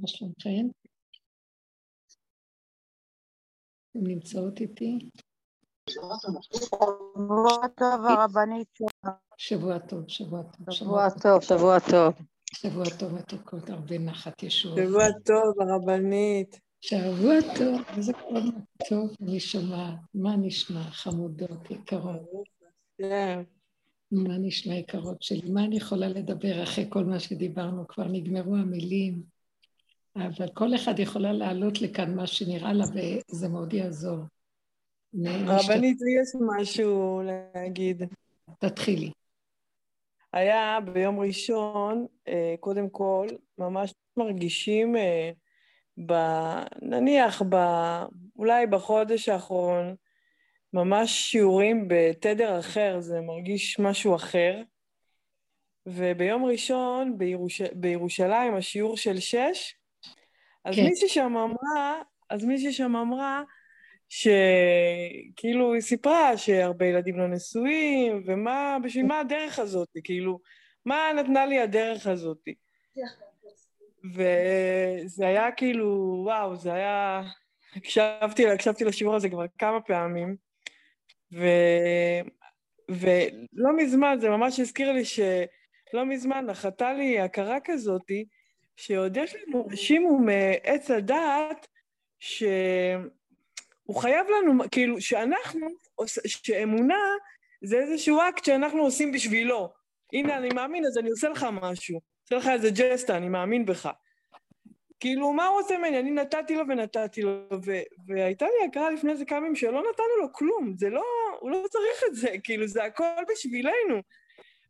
מה שלומכם? אתם נמצאות איתי? שבוע טוב, הרבנית. שבוע טוב, שבוע טוב. שבוע טוב, שבוע טוב. שבוע טוב, מתוקות, הרבה נחת ישוע. שבוע טוב, הרבנית. שבוע טוב, איזה כל טוב, אני שומעת. מה נשמע, חמודות, יקרות? כן. מה נשמע, יקרות שלי? מה אני יכולה לדבר אחרי כל מה שדיברנו? כבר נגמרו המילים. אבל כל אחד יכולה לעלות לכאן מה שנראה לה, וזה מאוד יעזור. הרבנית, לי יש משהו להגיד. תתחילי. היה ביום ראשון, אה, קודם כל, ממש מרגישים, אה, ב, נניח, ב, אולי בחודש האחרון, ממש שיעורים בתדר אחר, זה מרגיש משהו אחר. וביום ראשון בירוש... בירושלים, השיעור של שש, אז כן. מישהי שם אמרה, אז מישהי שם אמרה, שכאילו היא סיפרה שהרבה ילדים לא נשואים, ומה, בשביל מה הדרך הזאת, כאילו, מה נתנה לי הדרך הזאת? וזה היה כאילו, וואו, זה היה... הקשבתי, הקשבתי לשיעור הזה כבר כמה פעמים, ו... ולא מזמן, זה ממש הזכיר לי שלא מזמן נחתה לי הכרה כזאתי, שעוד יש לנו רשימו מעץ הדעת, שהוא חייב לנו, כאילו, שאנחנו, שאמונה זה איזשהו אקט שאנחנו עושים בשבילו. הנה, אני מאמין, אז אני עושה לך משהו. עושה לך איזה ג'סטה, אני מאמין בך. כאילו, מה הוא עושה ממני? אני נתתי לו ונתתי לו, ו- והייתה לי הכרה לפני איזה כמה ימים שלא נתנו לו כלום, זה לא, הוא לא צריך את זה, כאילו, זה הכל בשבילנו.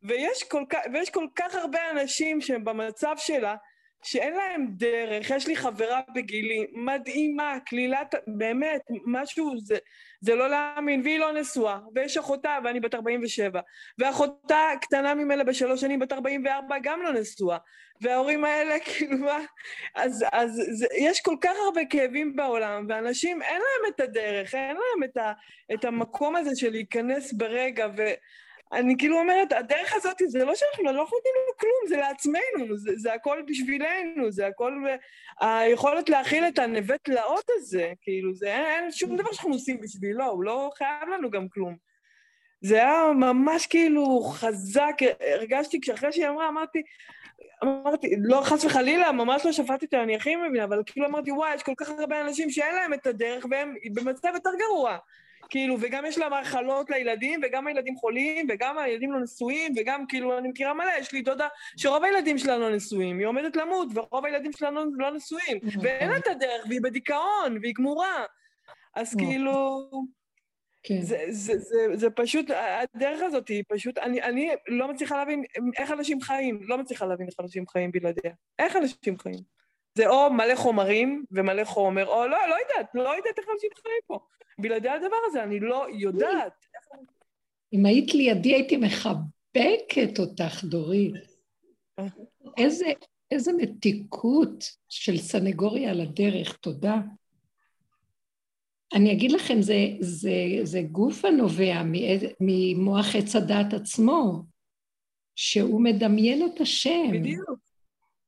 ויש כל כך, ויש כל כך הרבה אנשים שהם במצב שלה, שאין להם דרך, יש לי חברה בגילי, מדהימה, כלילת, באמת, משהו, זה, זה לא להאמין, והיא לא נשואה, ויש אחותה, ואני בת 47, ואחותה קטנה ממנה בשלוש שנים, בת 44, גם לא נשואה, וההורים האלה, כאילו מה, אז, אז זה, יש כל כך הרבה כאבים בעולם, ואנשים אין להם את הדרך, אין להם את, ה, את המקום הזה של להיכנס ברגע, ו... אני כאילו אומרת, הדרך הזאת זה לא שאנחנו לא נותנים לו כלום, זה לעצמנו, זה, זה הכל בשבילנו, זה הכל... היכולת להכיל את הנווה תלאות הזה, כאילו, זה אין, אין שום דבר שאנחנו עושים בשבילו, הוא לא חייב לנו גם כלום. זה היה ממש כאילו חזק, הרגשתי, כשאחרי שהיא אמרה, אמרתי, אמרתי, לא חס וחלילה, ממש לא שפטתי אותה, אני הכי מבינה, אבל כאילו אמרתי, וואי, יש כל כך הרבה אנשים שאין להם את הדרך והם במצב יותר גרוע. כאילו, וגם יש לה מחלות לילדים, וגם הילדים חולים, וגם הילדים לא נשואים, וגם כאילו, אני מכירה מלא, יש לי דודה שרוב הילדים שלה לא נשואים, היא עומדת למות, ורוב הילדים שלה לא, לא נשואים, נכון. ואין לה את הדרך, והיא בדיכאון, והיא גמורה. אז נכון. כאילו... כן. זה, זה, זה, זה פשוט, הדרך הזאת היא פשוט, אני, אני לא מצליחה להבין איך אנשים חיים, לא מצליחה להבין איך אנשים חיים בלעדיה. איך אנשים חיים? זה או מלא חומרים ומלא חומר, או לא, לא יודעת, לא יודעת איך אנשים חיים פה. בלעדי הדבר הזה, אני לא יודעת. אם היית לידי הייתי מחבקת אותך, דורית. איזה, איזה מתיקות של סנגוריה על הדרך, תודה. אני אגיד לכם, זה, זה, זה גוף הנובע ממוח עץ הדת עצמו, שהוא מדמיין את השם. בדיוק.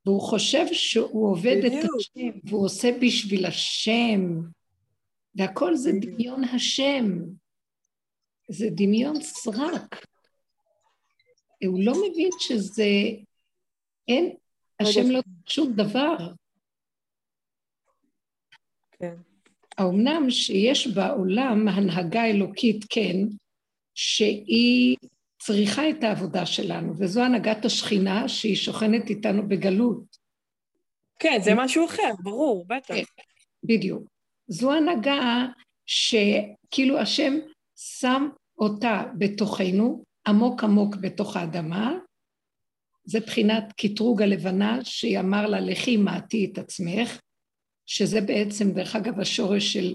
והוא חושב שהוא עובד בדיוק. את השם, והוא עושה בשביל השם. והכל זה דמיון השם. זה דמיון סרק. הוא לא מבין שזה... אין, השם לא שום דבר. כן. האומנם שיש בעולם הנהגה אלוקית, כן, שהיא צריכה את העבודה שלנו, וזו הנהגת השכינה שהיא שוכנת איתנו בגלות. כן, זה משהו אחר, ברור, בטח. כן, בדיוק. זו הנהגה שכאילו השם שם אותה בתוכנו, עמוק עמוק בתוך האדמה, זה בחינת קטרוג הלבנה, שהיא אמר לה, לכי מעטי את עצמך, שזה בעצם, דרך אגב, השורש של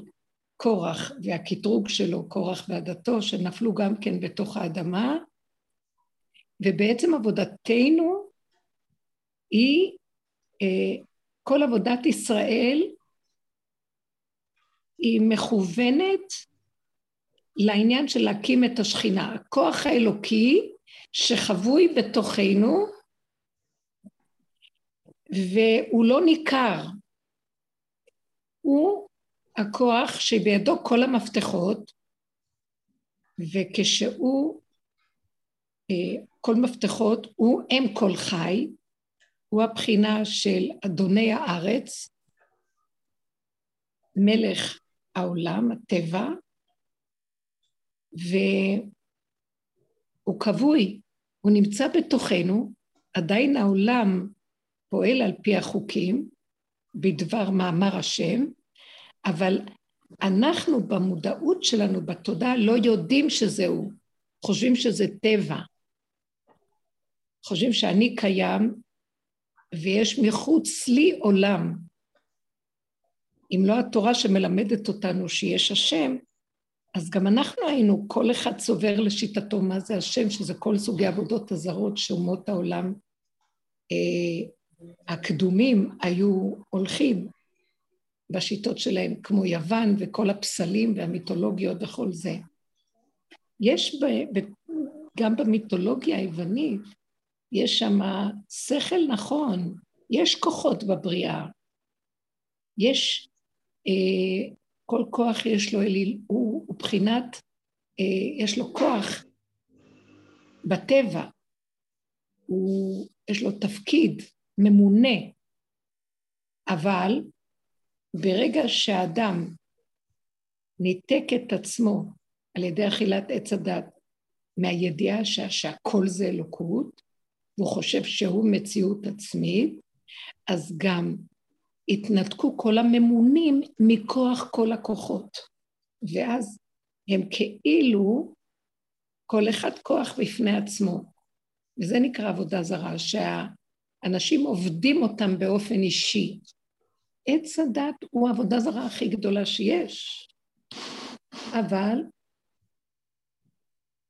קורח והקטרוג שלו, קורח ועדתו, שנפלו גם כן בתוך האדמה, ובעצם עבודתנו היא, אה, כל עבודת ישראל היא מכוונת לעניין של להקים את השכינה. הכוח האלוקי שחבוי בתוכנו, והוא לא ניכר. הוא הכוח שבידו כל המפתחות, וכשהוא, כל מפתחות, הוא אם כל חי, הוא הבחינה של אדוני הארץ, מלך העולם, הטבע, והוא כבוי, הוא נמצא בתוכנו, עדיין העולם פועל על פי החוקים, בדבר מאמר השם, אבל אנחנו במודעות שלנו, בתודעה, לא יודעים שזהו, חושבים שזה טבע. חושבים שאני קיים ויש מחוץ לי עולם. אם לא התורה שמלמדת אותנו שיש השם, אז גם אנחנו היינו, כל אחד צובר לשיטתו מה זה השם, שזה כל סוגי עבודות הזרות שאומות העולם אה, הקדומים היו הולכים בשיטות שלהם, כמו יוון וכל הפסלים והמיתולוגיות וכל זה. יש ב, ב, גם במיתולוגיה היוונית, יש שם שכל נכון, יש כוחות בבריאה, יש, אה, כל כוח יש לו אליל, הוא, בחינת, אה, יש לו כוח בטבע, הוא, יש לו תפקיד ממונה, אבל ברגע שהאדם ניתק את עצמו על ידי אכילת עץ הדת מהידיעה שה, שהכל זה אלוקות, והוא חושב שהוא מציאות עצמית, אז גם התנתקו כל הממונים מכוח כל הכוחות. ואז הם כאילו, כל אחד כוח בפני עצמו. וזה נקרא עבודה זרה, שהאנשים עובדים אותם באופן אישי. עץ הדת הוא העבודה זרה הכי גדולה שיש, אבל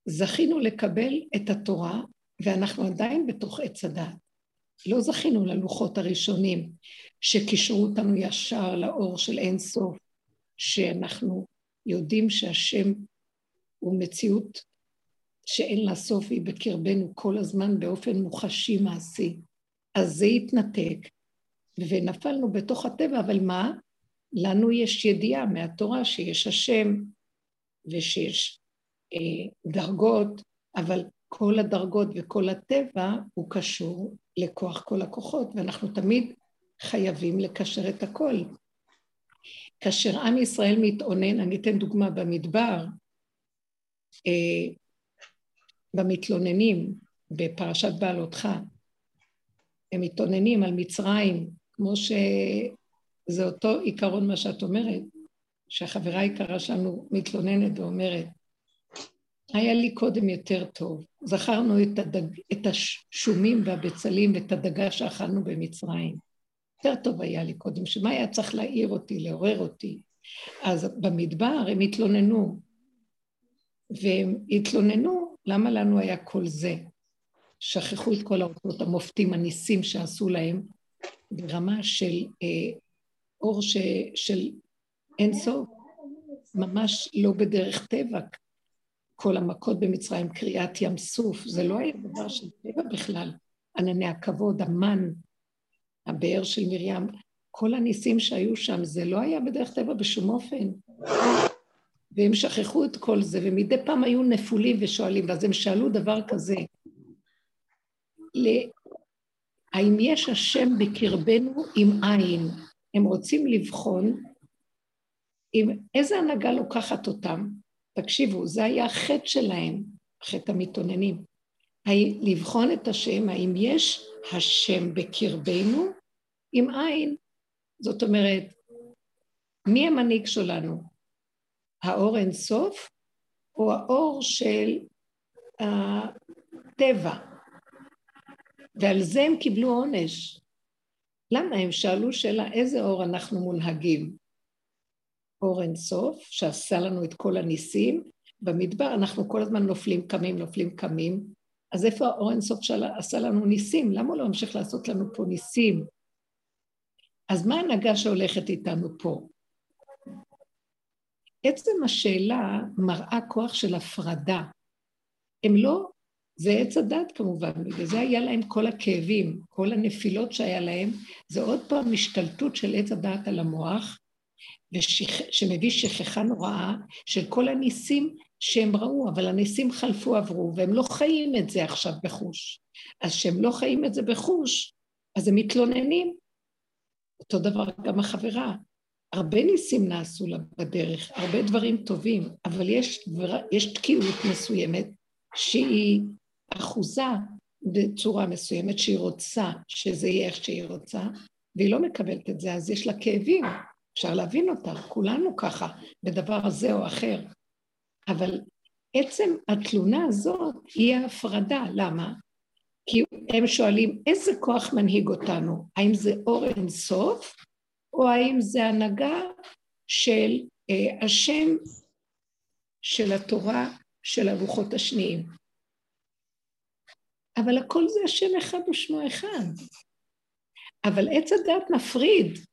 זכינו לקבל את התורה, ואנחנו עדיין בתוך עץ הדת. לא זכינו ללוחות הראשונים שקישרו אותנו ישר לאור של אין סוף, שאנחנו יודעים שהשם הוא מציאות שאין לה סוף, היא בקרבנו כל הזמן באופן מוחשי מעשי. אז זה התנתק, ונפלנו בתוך הטבע, אבל מה? לנו יש ידיעה מהתורה שיש השם ושיש אה, דרגות, אבל כל הדרגות וכל הטבע הוא קשור לכוח כל הכוחות, ואנחנו תמיד חייבים לקשר את הכל. כאשר עם ישראל מתאונן, אני אתן דוגמה במדבר, אה, במתלוננים בפרשת בעלותך, הם מתאוננים על מצרים, כמו שזה אותו עיקרון מה שאת אומרת, שהחברה היקרה שלנו מתלוננת ואומרת, היה לי קודם יותר טוב, זכרנו את, הדג, את השומים והבצלים ואת הדגה שאכלנו במצרים. יותר טוב היה לי קודם, שמה היה צריך להעיר אותי, לעורר אותי? אז במדבר הם התלוננו, והם התלוננו, למה לנו היה כל זה? שכחו את כל האותות המופתים, הניסים שעשו להם, ברמה של אה, אור ש, של אין סוף, ממש לא בדרך טבע. כל המכות במצרים, קריעת ים סוף, זה לא היה דבר של טבע בכלל. ענני הכבוד, המן, הבאר של מרים, כל הניסים שהיו שם, זה לא היה בדרך טבע בשום אופן. והם שכחו את כל זה, ומדי פעם היו נפולים ושואלים, ואז הם שאלו דבר כזה, האם יש השם בקרבנו עם עין? הם רוצים לבחון עם איזה הנהגה לוקחת אותם. תקשיבו, זה היה החטא שלהם, חטא המתאוננים. לבחון את השם, האם יש השם בקרבנו עם עין. זאת אומרת, מי המנהיג שלנו? האור אין סוף או האור של הטבע? ועל זה הם קיבלו עונש. למה? הם שאלו שאלה, איזה אור אנחנו מונהגים? אור אין סוף, שעשה לנו את כל הניסים, במדבר אנחנו כל הזמן נופלים, קמים, נופלים, קמים, אז איפה האור אין סוף שעשה לנו ניסים? למה הוא לא ממשיך לעשות לנו פה ניסים? אז מה ההנהגה שהולכת איתנו פה? עצם השאלה מראה כוח של הפרדה. הם לא זה עץ הדת כמובן, בגלל זה היה להם כל הכאבים, כל הנפילות שהיה להם, זה עוד פעם השתלטות של עץ הדת על המוח. שמביא שכחה נוראה של כל הניסים שהם ראו, אבל הניסים חלפו עברו, והם לא חיים את זה עכשיו בחוש. אז כשהם לא חיים את זה בחוש, אז הם מתלוננים. אותו דבר גם החברה. הרבה ניסים נעשו לה בדרך, הרבה דברים טובים, אבל יש, דבר, יש תקיעות מסוימת שהיא אחוזה בצורה מסוימת, שהיא רוצה שזה יהיה איך שהיא רוצה, והיא לא מקבלת את זה, אז יש לה כאבים, אפשר להבין אותה, כולנו ככה, בדבר הזה או אחר. אבל עצם התלונה הזאת היא ההפרדה, למה? כי הם שואלים איזה כוח מנהיג אותנו, האם זה אור אינסוף, או האם זה הנהגה של אה, השם של התורה של הלוחות השניים. אבל הכל זה השם אחד ושמו אחד. אבל עץ הדת מפריד,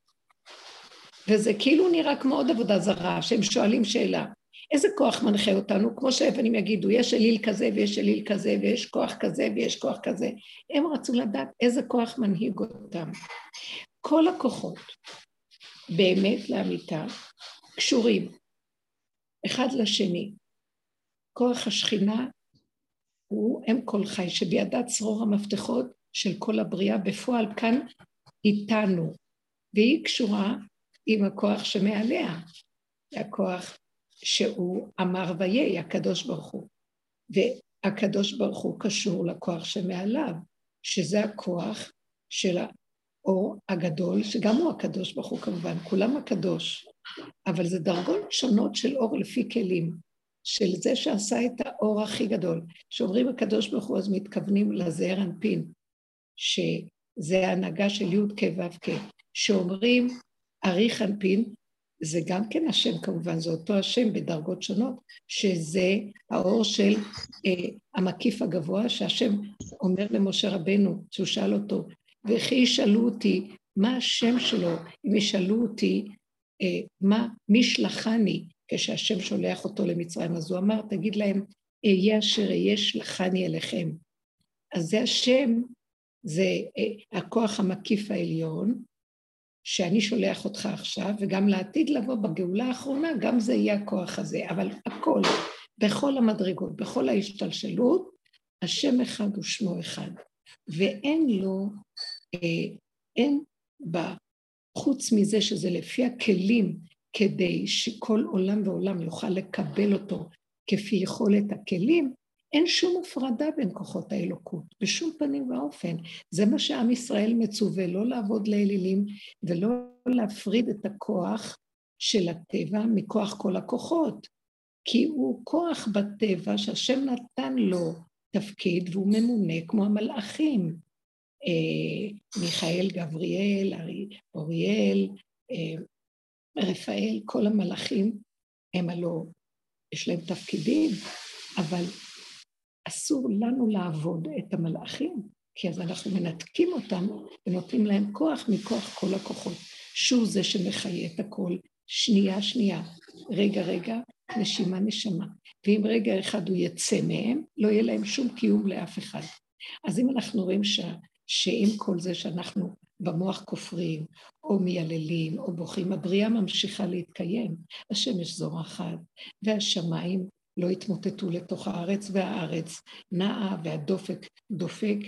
וזה כאילו נראה כמו עוד עבודה זרה, שהם שואלים שאלה. איזה כוח מנחה אותנו? כמו שהאבנים יגידו, יש אליל כזה ויש אליל כזה ויש כוח כזה ויש כוח כזה. הם רצו לדעת איזה כוח מנהיג אותם. כל הכוחות, באמת לאמיתה, קשורים אחד לשני. כוח השכינה הוא אם כל חי, שבידה צרור המפתחות של כל הבריאה, בפועל כאן איתנו, והיא קשורה עם הכוח שמעליה, הכוח שהוא אמר ויהי, הקדוש ברוך הוא. והקדוש ברוך הוא קשור לכוח שמעליו, שזה הכוח של האור הגדול, שגם הוא הקדוש ברוך הוא כמובן, כולם הקדוש, אבל זה דרגות שונות של אור לפי כלים, של זה שעשה את האור הכי גדול. כשאומרים הקדוש ברוך הוא אז מתכוונים לזעיר אנפין, שזה ההנהגה של י' כ' ו' כ', שאומרים אריך אנפין, זה גם כן השם כמובן, זה אותו השם בדרגות שונות, שזה האור של אה, המקיף הגבוה, שהשם אומר למשה רבנו, שהוא שאל אותו, וכי ישאלו אותי מה השם שלו, אם ישאלו אותי אה, מה, מי שלחני, כשהשם שולח אותו למצרים, אז הוא אמר, תגיד להם, אהיה אשר אהיה שלחני אליכם. אז זה השם, זה אה, הכוח המקיף העליון, שאני שולח אותך עכשיו, וגם לעתיד לבוא בגאולה האחרונה, גם זה יהיה הכוח הזה. אבל הכל, בכל המדרגות, בכל ההשתלשלות, השם אחד ושמו אחד. ואין לו, אה, אין בה, חוץ מזה שזה לפי הכלים, כדי שכל עולם ועולם יוכל לקבל אותו כפי יכולת הכלים, אין שום הפרדה בין כוחות האלוקות, בשום פנים ואופן. זה מה שעם ישראל מצווה, לא לעבוד לאלילים ולא להפריד את הכוח של הטבע מכוח כל הכוחות. כי הוא כוח בטבע שהשם נתן לו תפקיד והוא ממונה כמו המלאכים. אה, מיכאל, גבריאל, אוריאל, אה, רפאל, כל המלאכים הם הלא, יש להם תפקידים, אבל אסור לנו לעבוד את המלאכים, כי אז אנחנו מנתקים אותם ונותנים להם כוח מכוח כל הכוחות, שהוא זה שמחיה את הכל, שנייה שנייה, רגע רגע, נשימה נשמה. ואם רגע אחד הוא יצא מהם, לא יהיה להם שום קיום לאף אחד. אז אם אנחנו רואים ש... שעם כל זה שאנחנו במוח כופרים, או מייללים, או בוכים, הבריאה ממשיכה להתקיים. השמש זורחת, והשמיים לא התמוטטו לתוך הארץ, והארץ נעה והדופק דופק.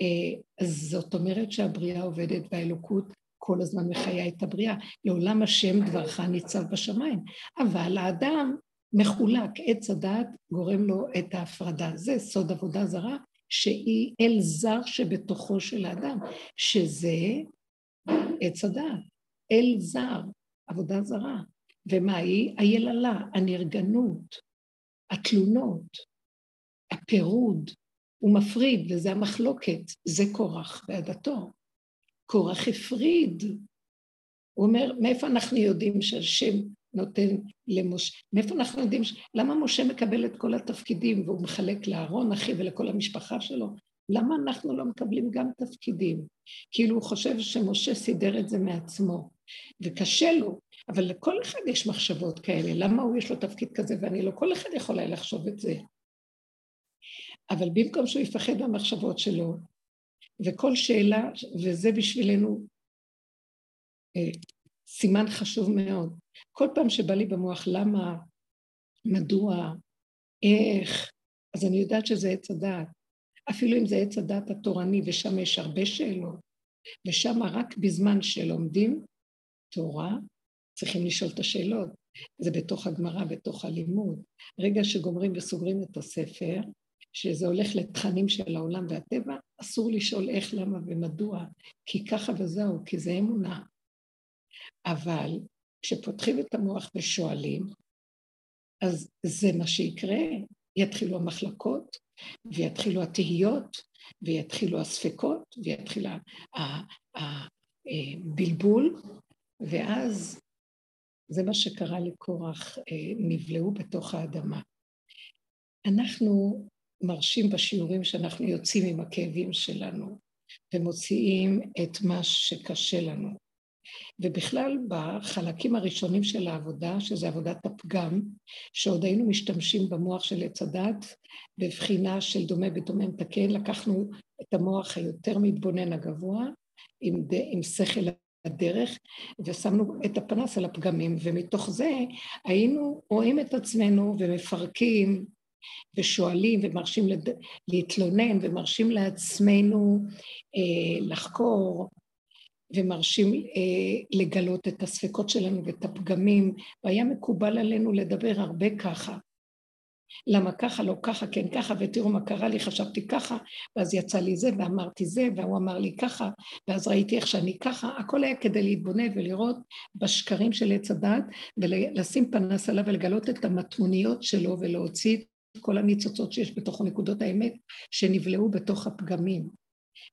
אה, זאת אומרת שהבריאה עובדת והאלוקות כל הזמן מחיה את הבריאה. לעולם השם דברך ניצב בשמיים. אבל האדם מחולק, עץ הדעת גורם לו את ההפרדה. זה סוד עבודה זרה, שהיא אל זר שבתוכו של האדם, שזה עץ הדעת, אל זר, עבודה זרה. ומה היא? היללה, הנרגנות, התלונות, הפירוד, הוא מפריד, וזה המחלוקת, זה קורח בעדתו. קורח הפריד. הוא אומר, מאיפה אנחנו יודעים שהשם נותן למשה, מאיפה אנחנו יודעים, ש... למה משה מקבל את כל התפקידים והוא מחלק לאהרון אחי ולכל המשפחה שלו? למה אנחנו לא מקבלים גם תפקידים? כאילו הוא חושב שמשה סידר את זה מעצמו, וקשה לו, אבל לכל אחד יש מחשבות כאלה, למה הוא יש לו תפקיד כזה ואני לא? כל אחד יכול היה לחשוב את זה. אבל במקום שהוא יפחד מהמחשבות שלו, וכל שאלה, וזה בשבילנו אה, סימן חשוב מאוד. כל פעם שבא לי במוח למה, מדוע, איך, אז אני יודעת שזה עץ הדעת. אפילו אם זה עץ הדעת התורני, ושם יש הרבה שאלות, ושם רק בזמן שלומדים תורה, צריכים לשאול את השאלות. זה בתוך הגמרא, בתוך הלימוד. רגע שגומרים וסוגרים את הספר, שזה הולך לתכנים של העולם והטבע, אסור לשאול איך, למה ומדוע, כי ככה וזהו, כי זה אמונה. אבל כשפותחים את המוח ושואלים, אז זה מה שיקרה, יתחילו המחלקות, ויתחילו התהיות, ויתחילו הספקות, ויתחיל הבלבול, ואז זה מה שקרה לקורח, אה, נבלעו בתוך האדמה. אנחנו מרשים בשיעורים שאנחנו יוצאים עם הכאבים שלנו ומוציאים את מה שקשה לנו. ובכלל בחלקים הראשונים של העבודה, שזה עבודת הפגם, שעוד היינו משתמשים במוח של עץ הדת, בבחינה של דומה בדומה מתקן, לקחנו את המוח היותר מתבונן הגבוה, עם. עם שכל הדרך, ושמנו את הפנס על הפגמים, ומתוך זה היינו רואים את עצמנו ומפרקים ושואלים ומרשים לד... להתלונן ומרשים לעצמנו אה, לחקור ומרשים אה, לגלות את הספקות שלנו ואת הפגמים, והיה מקובל עלינו לדבר הרבה ככה. למה ככה, לא ככה, כן ככה, ותראו מה קרה לי, חשבתי ככה, ואז יצא לי זה, ואמרתי זה, והוא אמר לי ככה, ואז ראיתי איך שאני ככה, הכל היה כדי להתבונן ולראות בשקרים של עץ הדת, ולשים פנס עליו ולגלות את המטמוניות שלו ולהוציא את כל הניצוצות שיש בתוך נקודות האמת שנבלעו בתוך הפגמים,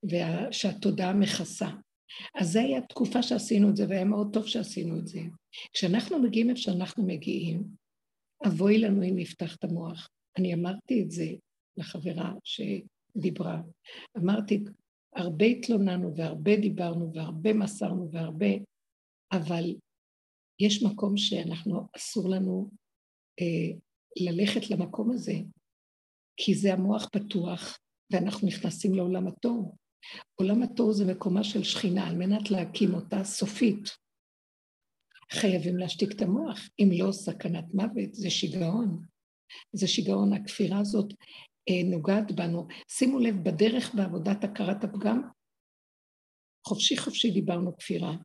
ושהתודעה מכסה. אז זו הייתה תקופה שעשינו את זה, והיה מאוד טוב שעשינו את זה. כשאנחנו מגיעים איפה שאנחנו מגיעים, אבוי לנו אם נפתח את המוח. אני אמרתי את זה לחברה שדיברה. אמרתי, הרבה התלוננו והרבה דיברנו והרבה מסרנו והרבה, אבל יש מקום שאנחנו, אסור לנו אה, ללכת למקום הזה, כי זה המוח פתוח ואנחנו נכנסים לעולם התוהו. עולם התוהו זה מקומה של שכינה, על מנת להקים אותה סופית. חייבים להשתיק את המוח, אם לא סכנת מוות, זה שיגעון. זה שיגעון, הכפירה הזאת אה, נוגעת בנו. שימו לב, בדרך בעבודת הכרת הפגם, חופשי חופשי דיברנו כפירה.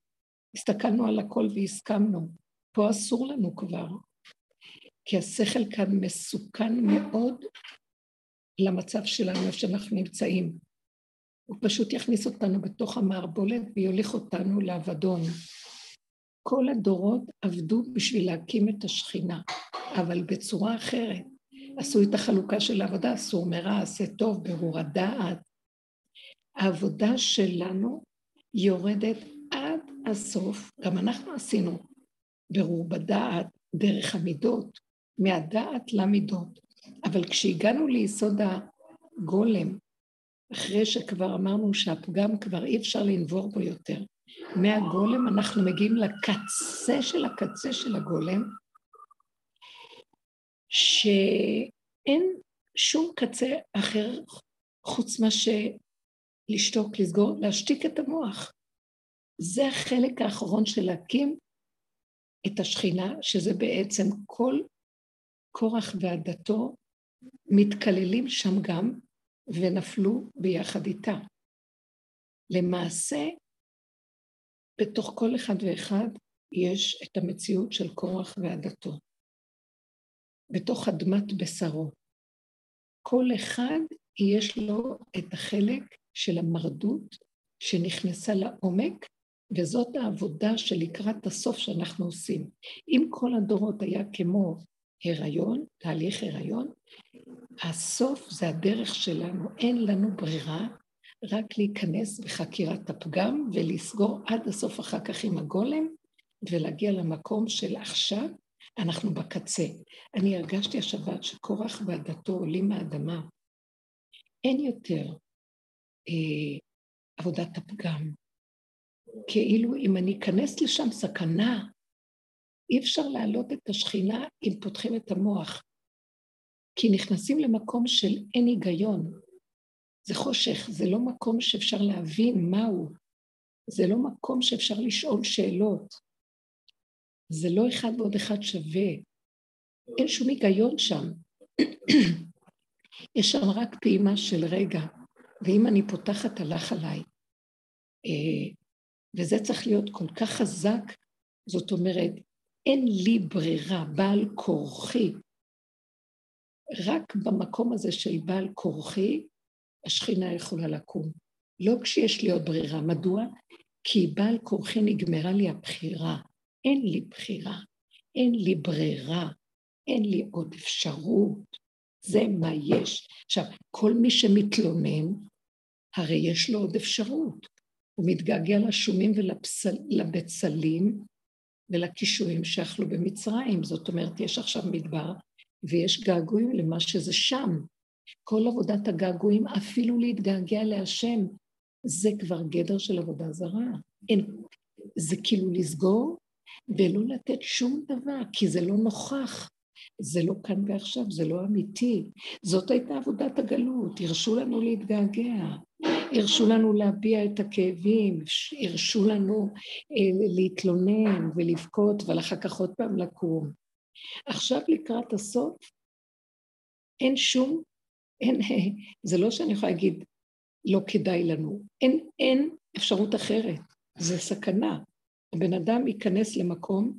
הסתכלנו על הכל והסכמנו. פה אסור לנו כבר, כי השכל כאן מסוכן מאוד למצב שלנו, איפה שאנחנו נמצאים. הוא פשוט יכניס אותנו בתוך המערבולת ויוליך אותנו לאבדון. כל הדורות עבדו בשביל להקים את השכינה, אבל בצורה אחרת. עשו את החלוקה של העבודה, אסור מרע, עשה טוב, ברור הדעת. העבודה שלנו יורדת עד הסוף, גם אנחנו עשינו ברור בדעת, דרך המידות, מהדעת למידות. אבל כשהגענו ליסוד הגולם, אחרי שכבר אמרנו שהפגם כבר אי אפשר לנבור בו יותר, מהגולם אנחנו מגיעים לקצה של הקצה של הגולם, שאין שום קצה אחר חוץ מאשר לשתוק, לסגור, להשתיק את המוח. זה החלק האחרון של להקים את השכינה, שזה בעצם כל קורח ועדתו מתקללים שם גם, ונפלו ביחד איתה. למעשה, בתוך כל אחד ואחד יש את המציאות של קורח ועדתו. בתוך אדמת בשרו. כל אחד יש לו את החלק של המרדות שנכנסה לעומק, וזאת העבודה שלקראת הסוף שאנחנו עושים. אם כל הדורות היה כמו הריון, תהליך הריון, הסוף זה הדרך שלנו, אין לנו ברירה רק להיכנס בחקירת הפגם ולסגור עד הסוף אחר כך עם הגולם ולהגיע למקום של עכשיו אנחנו בקצה. אני הרגשתי השבת שקורח ועדתו עולים מהאדמה. אין יותר אה, עבודת הפגם. כאילו אם אני אכנס לשם סכנה, אי אפשר להעלות את השכינה אם פותחים את המוח. כי נכנסים למקום של אין היגיון. זה חושך, זה לא מקום שאפשר להבין מהו. זה לא מקום שאפשר לשאול שאלות. זה לא אחד ועוד אחד שווה. אין שום היגיון שם. יש שם רק פעימה של רגע, ואם אני פותחת, הלך עליי. אה, וזה צריך להיות כל כך חזק, זאת אומרת, אין לי ברירה, בעל כורחי. רק במקום הזה של בעל כורחי, השכינה יכולה לקום. לא כשיש לי עוד ברירה. מדוע? כי בעל כורחי נגמרה לי הבחירה. אין לי בחירה, אין לי ברירה, אין לי עוד אפשרות. זה מה יש. עכשיו, כל מי שמתלונן, הרי יש לו עוד אפשרות. הוא מתגעגע לשומים ולבצלים ולקישואים שאכלו במצרים. זאת אומרת, יש עכשיו מדבר ויש געגועים למה שזה שם. כל עבודת הגעגועים, אפילו להתגעגע להשם, זה כבר גדר של עבודה זרה. אין, זה כאילו לסגור ולא לתת שום דבר, כי זה לא נוכח. זה לא כאן ועכשיו, זה לא אמיתי. זאת הייתה עבודת הגלות, הרשו לנו להתגעגע, הרשו לנו להביע את הכאבים, הרשו לנו אה, להתלונן ולבכות, אבל אחר כך עוד פעם לקום. עכשיו לקראת הסוף, אין שום, אין, זה לא שאני יכולה להגיד, לא כדאי לנו, אין, אין אפשרות אחרת, זה סכנה. הבן אדם ייכנס למקום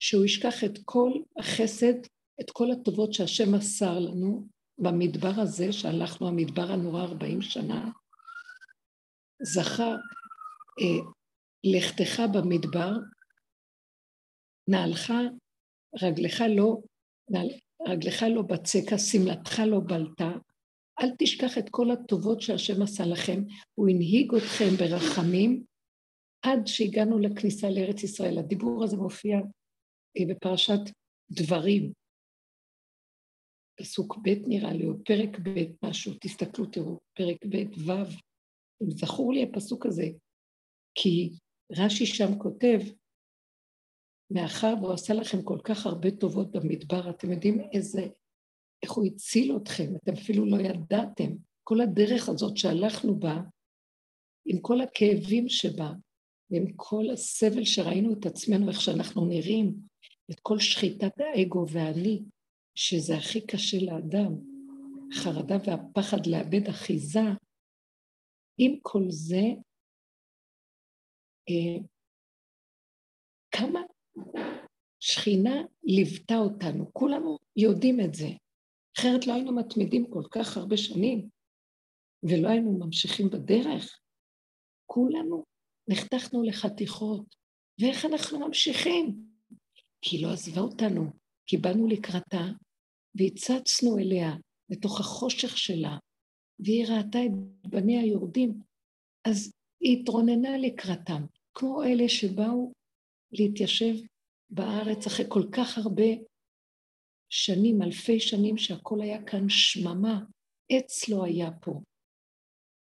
שהוא ישכח את כל החסד, את כל הטובות שהשם מסר לנו במדבר הזה, שהלכנו המדבר הנורא 40 שנה, זכה אה, לכתך במדבר, נעלך, רגלך לא, נעל, רגלך לא בצקה, שמלתך לא בלטה, אל תשכח את כל הטובות שהשם עשה לכם, הוא הנהיג אתכם ברחמים עד שהגענו לכניסה לארץ ישראל. הדיבור הזה מופיע אה, בפרשת דברים, פסוק ב' נראה לי, או פרק ב', משהו, תסתכלו, תראו, פרק ב', ו', זכור לי הפסוק הזה, כי רש"י שם כותב, מאחר והוא עשה לכם כל כך הרבה טובות במדבר, אתם יודעים איזה, איך הוא הציל אתכם, אתם אפילו לא ידעתם. כל הדרך הזאת שהלכנו בה, עם כל הכאבים שבה, ועם כל הסבל שראינו את עצמנו, איך שאנחנו נראים, את כל שחיטת האגו והאני, שזה הכי קשה לאדם, חרדה והפחד לאבד אחיזה, עם כל זה, אה, כמה שכינה ליוותה אותנו, כולנו יודעים את זה, אחרת לא היינו מתמידים כל כך הרבה שנים, ולא היינו ממשיכים בדרך. כולנו נחתכנו לחתיכות, ואיך אנחנו ממשיכים? כי היא לא עזבה אותנו, כי באנו לקראתה והצצנו אליה לתוך החושך שלה, והיא ראתה את בניה יורדים, אז היא התרוננה לקראתם, כמו אלה שבאו להתיישב בארץ אחרי כל כך הרבה שנים, אלפי שנים שהכל היה כאן שממה, עץ לא היה פה.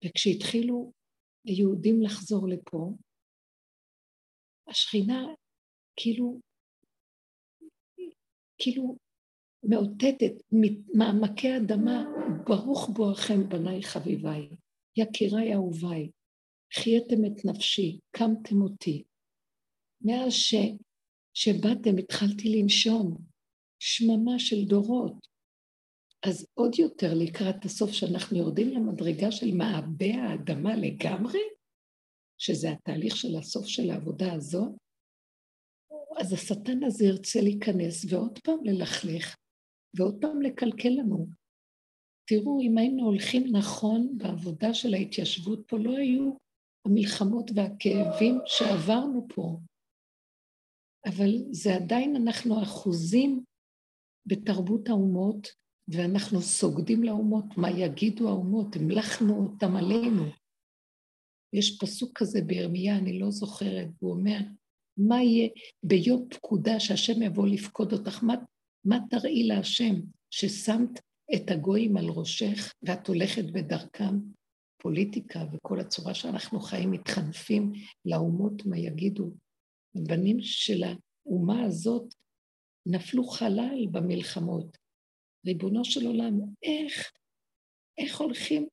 וכשהתחילו היהודים לחזור לפה, השכינה כאילו כאילו מאותתת ממעמקי האדמה, ברוך בואכם בניי חביביי, יקיריי אהוביי, חייתם את נפשי, קמתם אותי. מאז ש... שבאתם התחלתי לנשום, שממה של דורות. אז עוד יותר לקראת הסוף, שאנחנו יורדים למדרגה של מעבה האדמה לגמרי, שזה התהליך של הסוף של העבודה הזאת, אז השטן הזה ירצה להיכנס ועוד פעם ללכלך, ועוד פעם לקלקל לנו. תראו, אם היינו הולכים נכון בעבודה של ההתיישבות פה, לא היו המלחמות והכאבים שעברנו פה. אבל זה עדיין, אנחנו אחוזים בתרבות האומות, ואנחנו סוגדים לאומות, מה יגידו האומות, המלכנו אותם עלינו. יש פסוק כזה בירמיה, אני לא זוכרת, הוא אומר, מה יהיה ביום פקודה שהשם יבוא לפקוד אותך? מה, מה תראי להשם ששמת את הגויים על ראשך ואת הולכת בדרכם? פוליטיקה וכל הצורה שאנחנו חיים מתחנפים לאומות מה יגידו. הבנים של האומה הזאת נפלו חלל במלחמות, ריבונו של עולם, איך, איך הולכים,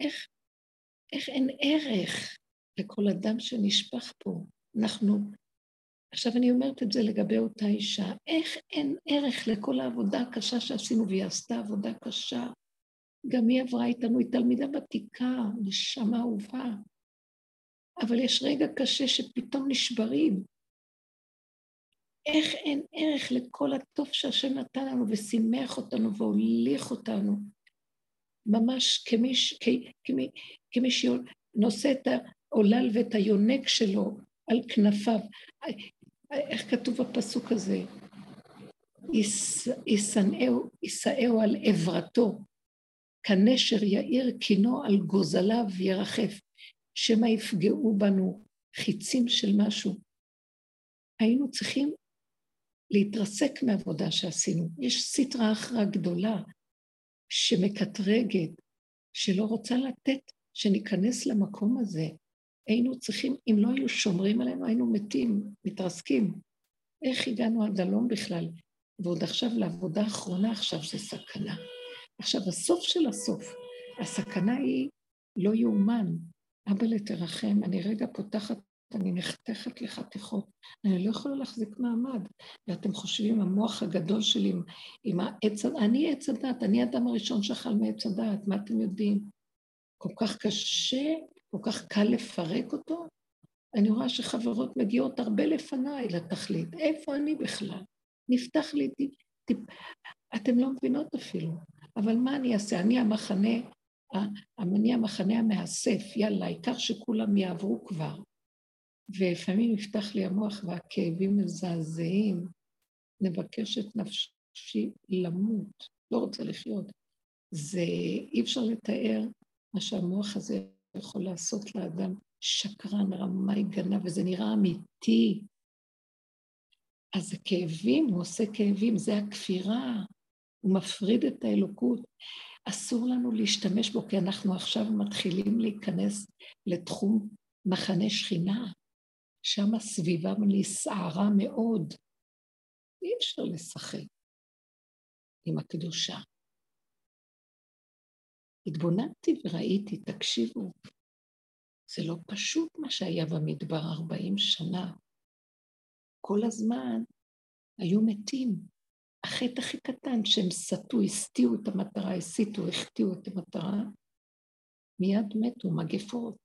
איך, איך אין ערך לכל אדם שנשפך פה. אנחנו, עכשיו אני אומרת את זה לגבי אותה אישה, איך אין ערך לכל העבודה הקשה שעשינו, והיא עשתה עבודה קשה. גם היא עברה איתנו, היא תלמידה ותיקה, נשמה אהובה. אבל יש רגע קשה שפתאום נשברים. איך אין ערך לכל הטוב שהשם נתן לנו ושימח אותנו והוליך אותנו, ממש כמי, כמי, כמי שנושא את העולל ואת היונק שלו על כנפיו. איך כתוב הפסוק הזה? יישאהו על עברתו, כנשר יאיר קינו על גוזליו ירחף, שמא יפגעו בנו חיצים של משהו. היינו צריכים להתרסק מעבודה שעשינו. יש סטרה אחרא גדולה שמקטרגת, שלא רוצה לתת שניכנס למקום הזה. היינו צריכים, אם לא היו שומרים עלינו, היינו מתים, מתרסקים. איך הגענו עד הלום בכלל? ועוד עכשיו לעבודה האחרונה עכשיו זה סכנה. עכשיו, הסוף של הסוף, הסכנה היא לא יאומן. אבא לתרחם, אני רגע פותחת אני נחתכת לחתיכות, אני לא יכולה להחזיק מעמד. ואתם חושבים, המוח הגדול שלי עם, עם העץ, אני עץ הדת, אני האדם הראשון שאכל מעץ הדת, מה אתם יודעים? כל כך קשה, כל כך קל לפרק אותו? אני רואה שחברות מגיעות הרבה לפניי לתכלית. איפה אני בכלל? נפתח לי טיפ, טיפ. אתם לא מבינות אפילו. אבל מה אני אעשה? אני המחנה, אני המחנה המאסף, יאללה, העיקר שכולם יעברו כבר. ולפעמים נפתח לי המוח והכאבים מזעזעים, נבקש את נפשי למות, לא רוצה לחיות. זה, אי אפשר לתאר מה שהמוח הזה יכול לעשות לאדם שקרן, רמאי, גנב, וזה נראה אמיתי. אז זה כאבים, הוא עושה כאבים, זה הכפירה, הוא מפריד את האלוקות. אסור לנו להשתמש בו, כי אנחנו עכשיו מתחילים להיכנס לתחום מחנה שכינה. שם הסביבה נסערה מאוד. אי אפשר לשחק עם הקדושה. התבוננתי וראיתי, תקשיבו, זה לא פשוט מה שהיה במדבר ארבעים שנה. כל הזמן היו מתים. החטא הכי קטן שהם סטו, הסתירו את המטרה, הסיתו, החטיאו את המטרה, מיד מתו, מגפות.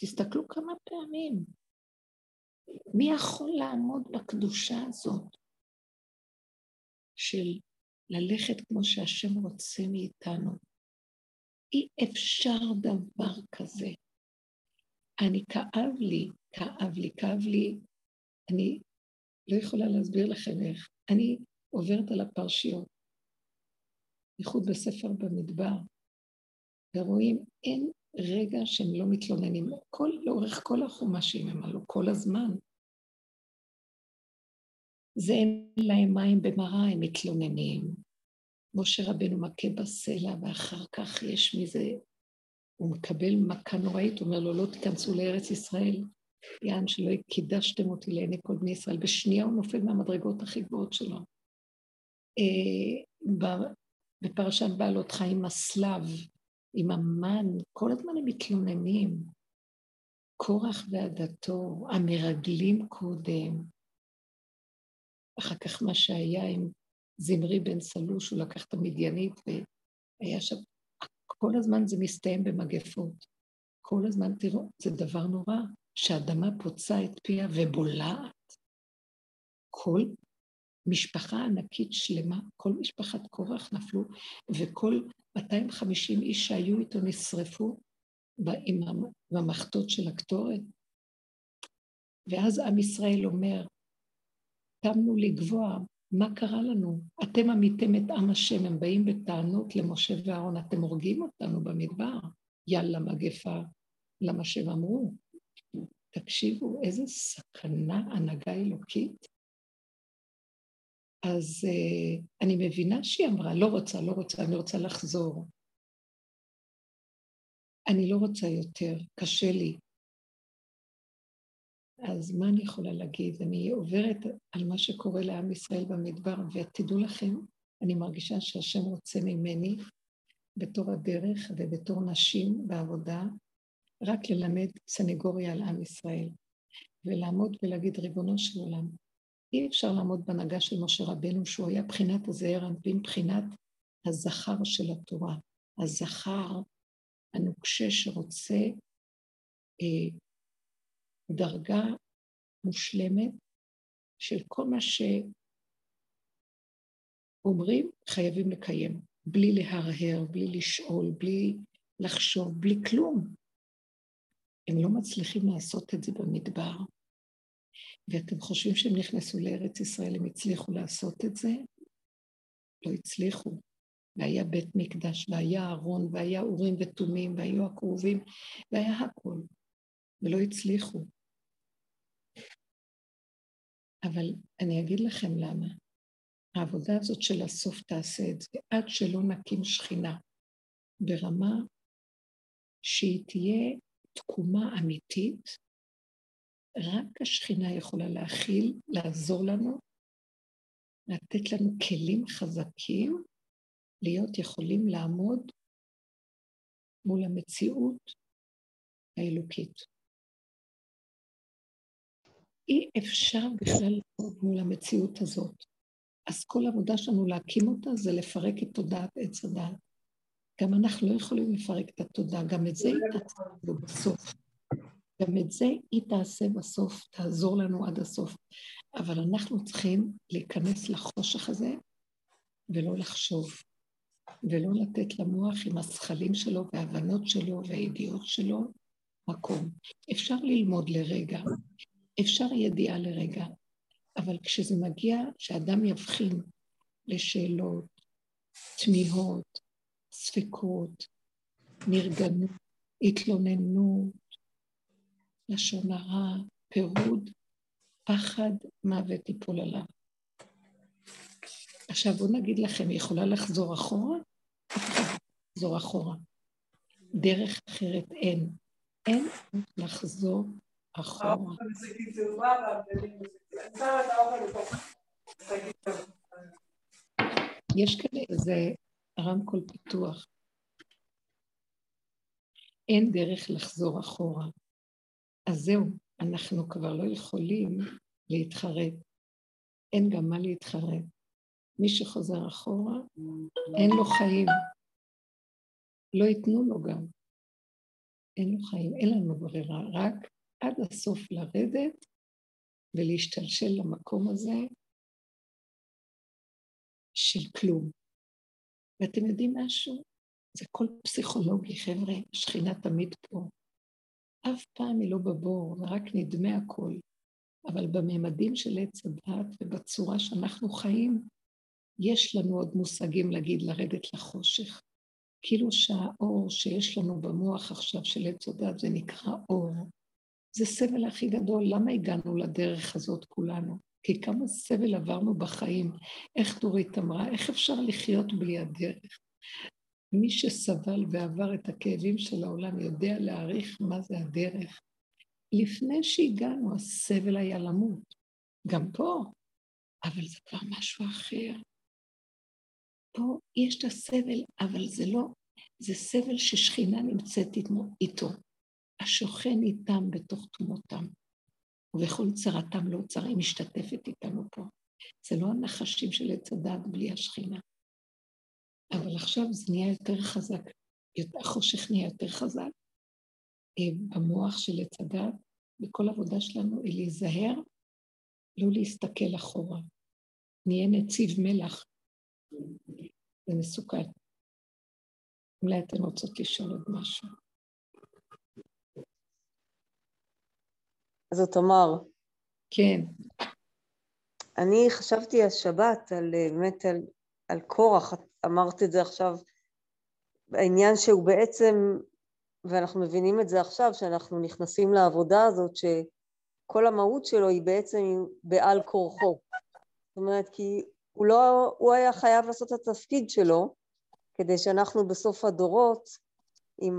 תסתכלו כמה פעמים. מי יכול לעמוד בקדושה הזאת של ללכת כמו שהשם רוצה מאיתנו? אי אפשר דבר כזה. אני כאב לי, כאב לי, כאב לי, אני לא יכולה להסביר לכם איך. אני עוברת על הפרשיות, בייחוד בספר במדבר, ורואים אין רגע שהם לא מתלוננים. כל, לאורך כל החומשים הם עלו כל הזמן. זה אין להם מים במראה, הם מתלוננים. משה רבנו מכה בסלע, ואחר כך יש מזה, הוא מקבל מכה נוראית, הוא אומר לו, לא תיכנסו לארץ ישראל, יען שלא קידשתם אותי לעיני כל בני ישראל. בשנייה הוא נופל מהמדרגות הכי גבוהות שלו. אה, בפרשת בעלות חיים הסלב, עם המן, כל הזמן הם מתלוננים. קורח ועדתו, המרגלים קודם, אחר כך מה שהיה עם זמרי בן סלוש, הוא לקח את המדיינית והיה שם, כל הזמן זה מסתיים במגפות. כל הזמן, תראו, זה דבר נורא, שהאדמה פוצה את פיה ובולעת. כל משפחה ענקית שלמה, כל משפחת קורח נפלו, וכל 250 איש שהיו איתו נשרפו עם המחטות של הקטורת. ואז עם ישראל אומר, קמנו לגבוה, מה קרה לנו? אתם עמיתם את עם השם, הם באים בטענות למשה ואהרון, אתם הורגים אותנו במדבר, יאללה מגפה, למה שהם אמרו. תקשיבו, איזה סכנה הנהגה אלוקית. אז uh, אני מבינה שהיא אמרה, לא רוצה, לא רוצה, אני רוצה לחזור. אני לא רוצה יותר, קשה לי. אז מה אני יכולה להגיד? אני עוברת על מה שקורה לעם ישראל במדבר, ותדעו לכם אני מרגישה שהשם רוצה ממני, בתור הדרך ובתור נשים בעבודה, רק ללמד סנגוריה על עם ישראל, ולעמוד ולהגיד, ריבונו של עולם, אי אפשר לעמוד בהנהגה של משה רבנו, שהוא היה בחינת הזעיר אנפין, בחינת הזכר של התורה. הזכר הנוקשה שרוצה אה, דרגה מושלמת של כל מה שאומרים, חייבים לקיים, בלי להרהר, בלי לשאול, בלי לחשוב, בלי כלום. הם לא מצליחים לעשות את זה במדבר. ואתם חושבים שהם נכנסו לארץ ישראל, הם הצליחו לעשות את זה? לא הצליחו. והיה בית מקדש, והיה ארון, והיה אורים ותומים, והיו הכרובים, והיה הכול. ולא הצליחו. אבל אני אגיד לכם למה. העבודה הזאת של הסוף תעשה את זה, עד שלא נקים שכינה ברמה שהיא תהיה תקומה אמיתית, רק השכינה יכולה להכיל, לעזור לנו, לתת לנו כלים חזקים, להיות יכולים לעמוד מול המציאות האלוקית. אי אפשר בכלל לעמוד מול המציאות הזאת. אז כל העבודה שלנו להקים אותה זה לפרק את תודעת עץ הדעת. גם אנחנו לא יכולים לפרק את התודעה, גם את זה היא תעשה בסוף. גם את זה היא תעשה בסוף, תעזור לנו עד הסוף. אבל אנחנו צריכים להיכנס לחושך הזה ולא לחשוב, ולא לתת למוח עם הזכלים שלו וההבנות שלו והידיעות שלו מקום. אפשר ללמוד לרגע, אפשר ידיעה לרגע, אבל כשזה מגיע, שאדם יבחין לשאלות, תמיהות, ספקות, נרגנות, התלוננות, לשון הרע, פירוד, פחד, מוות ייפול עליו. עכשיו בואו נגיד לכם, היא יכולה לחזור אחורה? לחזור אחורה. דרך אחרת אין. אין לחזור אחורה. יש כאן איזה רמקול פתוח. אין דרך לחזור אחורה. אז זהו, אנחנו כבר לא יכולים להתחרט. אין גם מה להתחרט. מי שחוזר אחורה, אין לו חיים. לא ייתנו לו גם. אין לו חיים, אין לנו ברירה, רק עד הסוף לרדת ולהשתלשל למקום הזה של כלום. ואתם יודעים משהו? זה כל פסיכולוגי, חבר'ה, השכינה תמיד פה. אף פעם היא לא בבור, רק נדמה הכל. אבל בממדים של עץ הדעת ובצורה שאנחנו חיים, יש לנו עוד מושגים להגיד לרדת לחושך. כאילו שהאור שיש לנו במוח עכשיו של עץ הדת זה נקרא אור. זה סבל הכי גדול. למה הגענו לדרך הזאת כולנו? כי כמה סבל עברנו בחיים. איך דורית אמרה? איך אפשר לחיות בלי הדרך? מי שסבל ועבר את הכאבים של העולם יודע להעריך מה זה הדרך. לפני שהגענו, הסבל היה למות. גם פה, אבל זה כבר משהו אחר. פה יש את הסבל, אבל זה לא, זה סבל ששכינה נמצאת איתו. השוכן איתם בתוך תמותם, ובכל צרתם לא צר, היא משתתפת איתנו פה. זה לא הנחשים של עץ הדת בלי השכינה. אבל עכשיו זה נהיה יותר חזק, החושך נהיה יותר חזק אה, במוח של עץ הדת, וכל עבודה שלנו היא להיזהר, לא להסתכל אחורה. נהיה נציב מלח. זה מסוכן. אולי אתן רוצות לשאול עוד משהו. אז תאמר. כן. אני חשבתי השבת על, באמת על, על קורח, את אמרת את זה עכשיו, העניין שהוא בעצם, ואנחנו מבינים את זה עכשיו, שאנחנו נכנסים לעבודה הזאת, שכל המהות שלו היא בעצם בעל כורחו. זאת אומרת, כי הוא, לא, הוא היה חייב לעשות את התפקיד שלו, כדי שאנחנו בסוף הדורות, אם.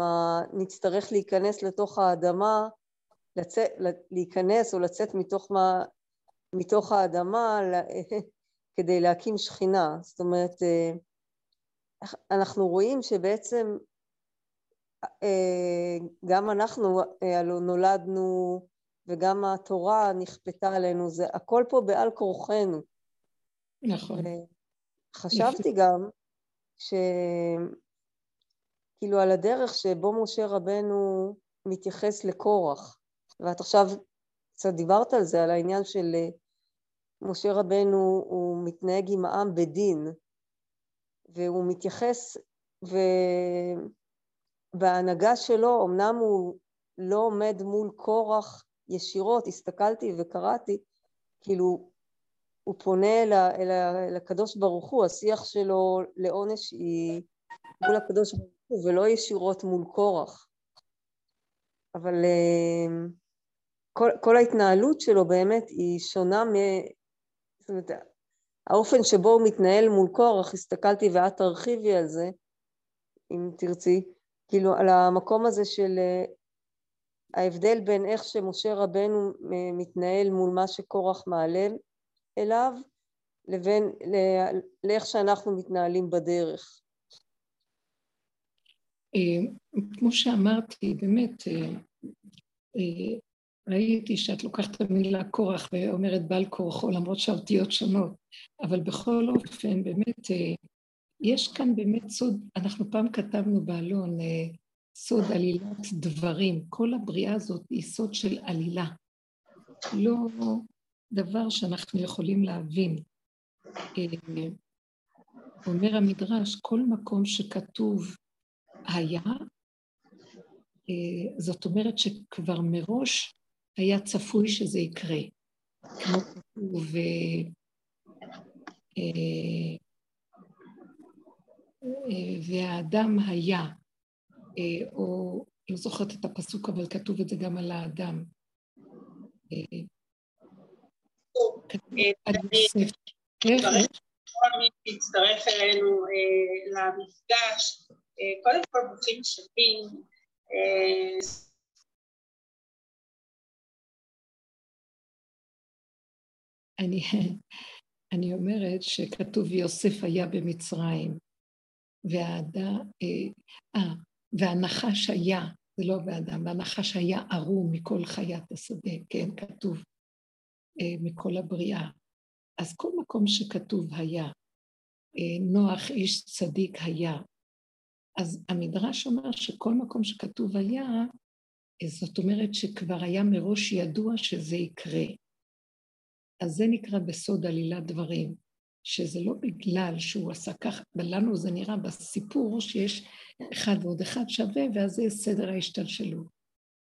נצטרך להיכנס לתוך האדמה, לצאת, להיכנס או לצאת מתוך, מה, מתוך האדמה כדי להקים שכינה. זאת אומרת, אה, אנחנו רואים שבעצם אה, גם אנחנו אה, נולדנו וגם התורה נכפתה עלינו, זה הכל פה בעל כורחנו. נכון. חשבתי גם שכאילו על הדרך שבו משה רבנו מתייחס לקורח, ואת עכשיו קצת דיברת על זה, על העניין של משה רבנו, הוא מתנהג עם העם בדין, והוא מתייחס, ובהנהגה שלו, אמנם הוא לא עומד מול קורח ישירות, הסתכלתי וקראתי, כאילו הוא פונה אל, אל, אל הקדוש ברוך הוא, השיח שלו לעונש היא מול הקדוש ברוך הוא ולא ישירות מול קורח. אבל אה, כל, כל ההתנהלות שלו באמת היא שונה מ... זאת אומרת, האופן שבו הוא מתנהל מול קורח, הסתכלתי ואת תרחיבי על זה, אם תרצי, כאילו על המקום הזה של אה, ההבדל בין איך שמשה רבנו אה, מתנהל מול מה שקורח מעלה אליו, לבין לאיך שאנחנו מתנהלים בדרך. אה, כמו שאמרתי, באמת, ראיתי שאת לוקחת את המילה כורח ואומרת בעל כורחו, למרות שהאותיות שונות, אבל בכל אופן, באמת, אה, יש כאן באמת סוד, אנחנו פעם כתבנו באלון, אה, סוד עלילת דברים. כל הבריאה הזאת היא סוד של עלילה. לא דבר שאנחנו יכולים להבין. אה, אומר המדרש, כל מקום שכתוב היה, זאת אומרת שכבר מראש היה צפוי שזה יקרה. כמו כתוב, אה, אה, והאדם היה, אה, או לא זוכרת את הפסוק, אבל כתוב את זה גם על האדם. כל מי שהצטרף אלינו למפגש, קודם כל ברוכים שווים. אני, אני אומרת שכתוב יוסף היה במצרים, והאדם, אה, אה, והנחש היה, זה לא באדם, והנחש היה ערום מכל חיית השדה, כן, כתוב, אה, מכל הבריאה. אז כל מקום שכתוב היה, אה, נוח איש צדיק היה, אז המדרש אומר שכל מקום שכתוב היה, זאת אומרת שכבר היה מראש ידוע שזה יקרה. אז זה נקרא בסוד עלילת דברים, שזה לא בגלל שהוא עשה כך, ולנו זה נראה בסיפור שיש אחד ועוד אחד שווה, ואז זה סדר ההשתלשלות.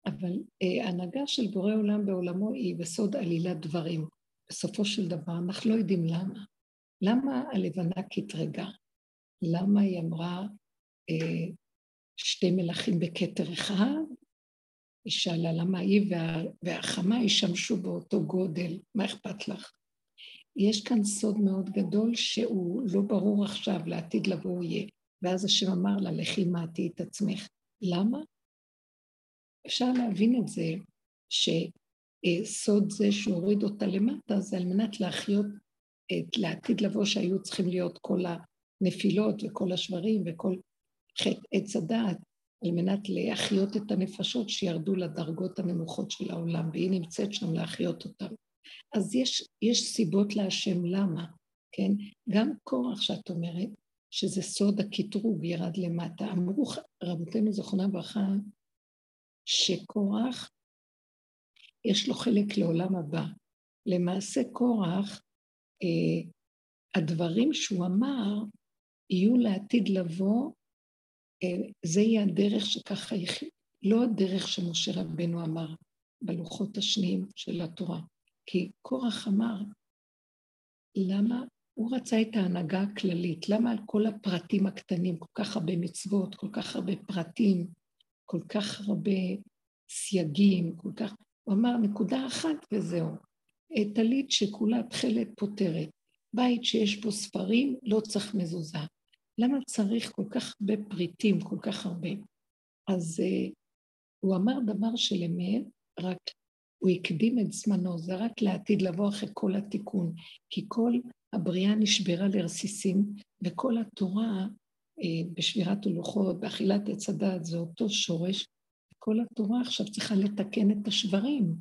אבל אה, הנהגה של בורא עולם בעולמו היא בסוד עלילת דברים. בסופו של דבר, אנחנו לא יודעים למה. למה הלבנה קטרגה? למה היא אמרה אה, שתי מלכים בכתר אחד, היא שאלה למה היא וה, והחמה ישמשו באותו גודל, מה אכפת לך? יש כאן סוד מאוד גדול שהוא לא ברור עכשיו, לעתיד לבוא יהיה. ואז השם אמר לה, לכי מעטי את עצמך. למה? אפשר להבין את זה, שסוד זה שהוריד אותה למטה, זה על מנת להחיות את לעתיד לבוא שהיו צריכים להיות כל הנפילות וכל השברים וכל חטא עץ הדעת, על מנת להחיות את הנפשות שירדו לדרגות הנמוכות של העולם, והיא נמצאת שם להחיות אותן. אז יש, יש סיבות להשם למה, כן? גם קורח שאת אומרת, שזה סוד הקטרוג ירד למטה. אמרו רבותינו זכרונה ברכה, שקורח, יש לו חלק לעולם הבא. למעשה קורח, אה, הדברים שהוא אמר יהיו לעתיד לבוא זה יהיה הדרך שככה לא הדרך שמשה רבנו אמר בלוחות השניים של התורה. כי קורח אמר, למה הוא רצה את ההנהגה הכללית? למה על כל הפרטים הקטנים, כל כך הרבה מצוות, כל כך הרבה פרטים, כל כך הרבה סייגים, כל כך... הוא אמר, נקודה אחת וזהו. טלית שכולה תכלת פותרת. בית שיש בו ספרים, לא צריך מזוזה. למה צריך כל כך הרבה פריטים, כל כך הרבה? אז uh, הוא אמר דבר של אמת, רק הוא הקדים את זמנו, זה רק לעתיד לבוא אחרי כל התיקון, כי כל הבריאה נשברה לרסיסים, וכל התורה אה, בשבירת הלוחות, באכילת עץ הדעת, זה אותו שורש. כל התורה עכשיו צריכה לתקן את השברים.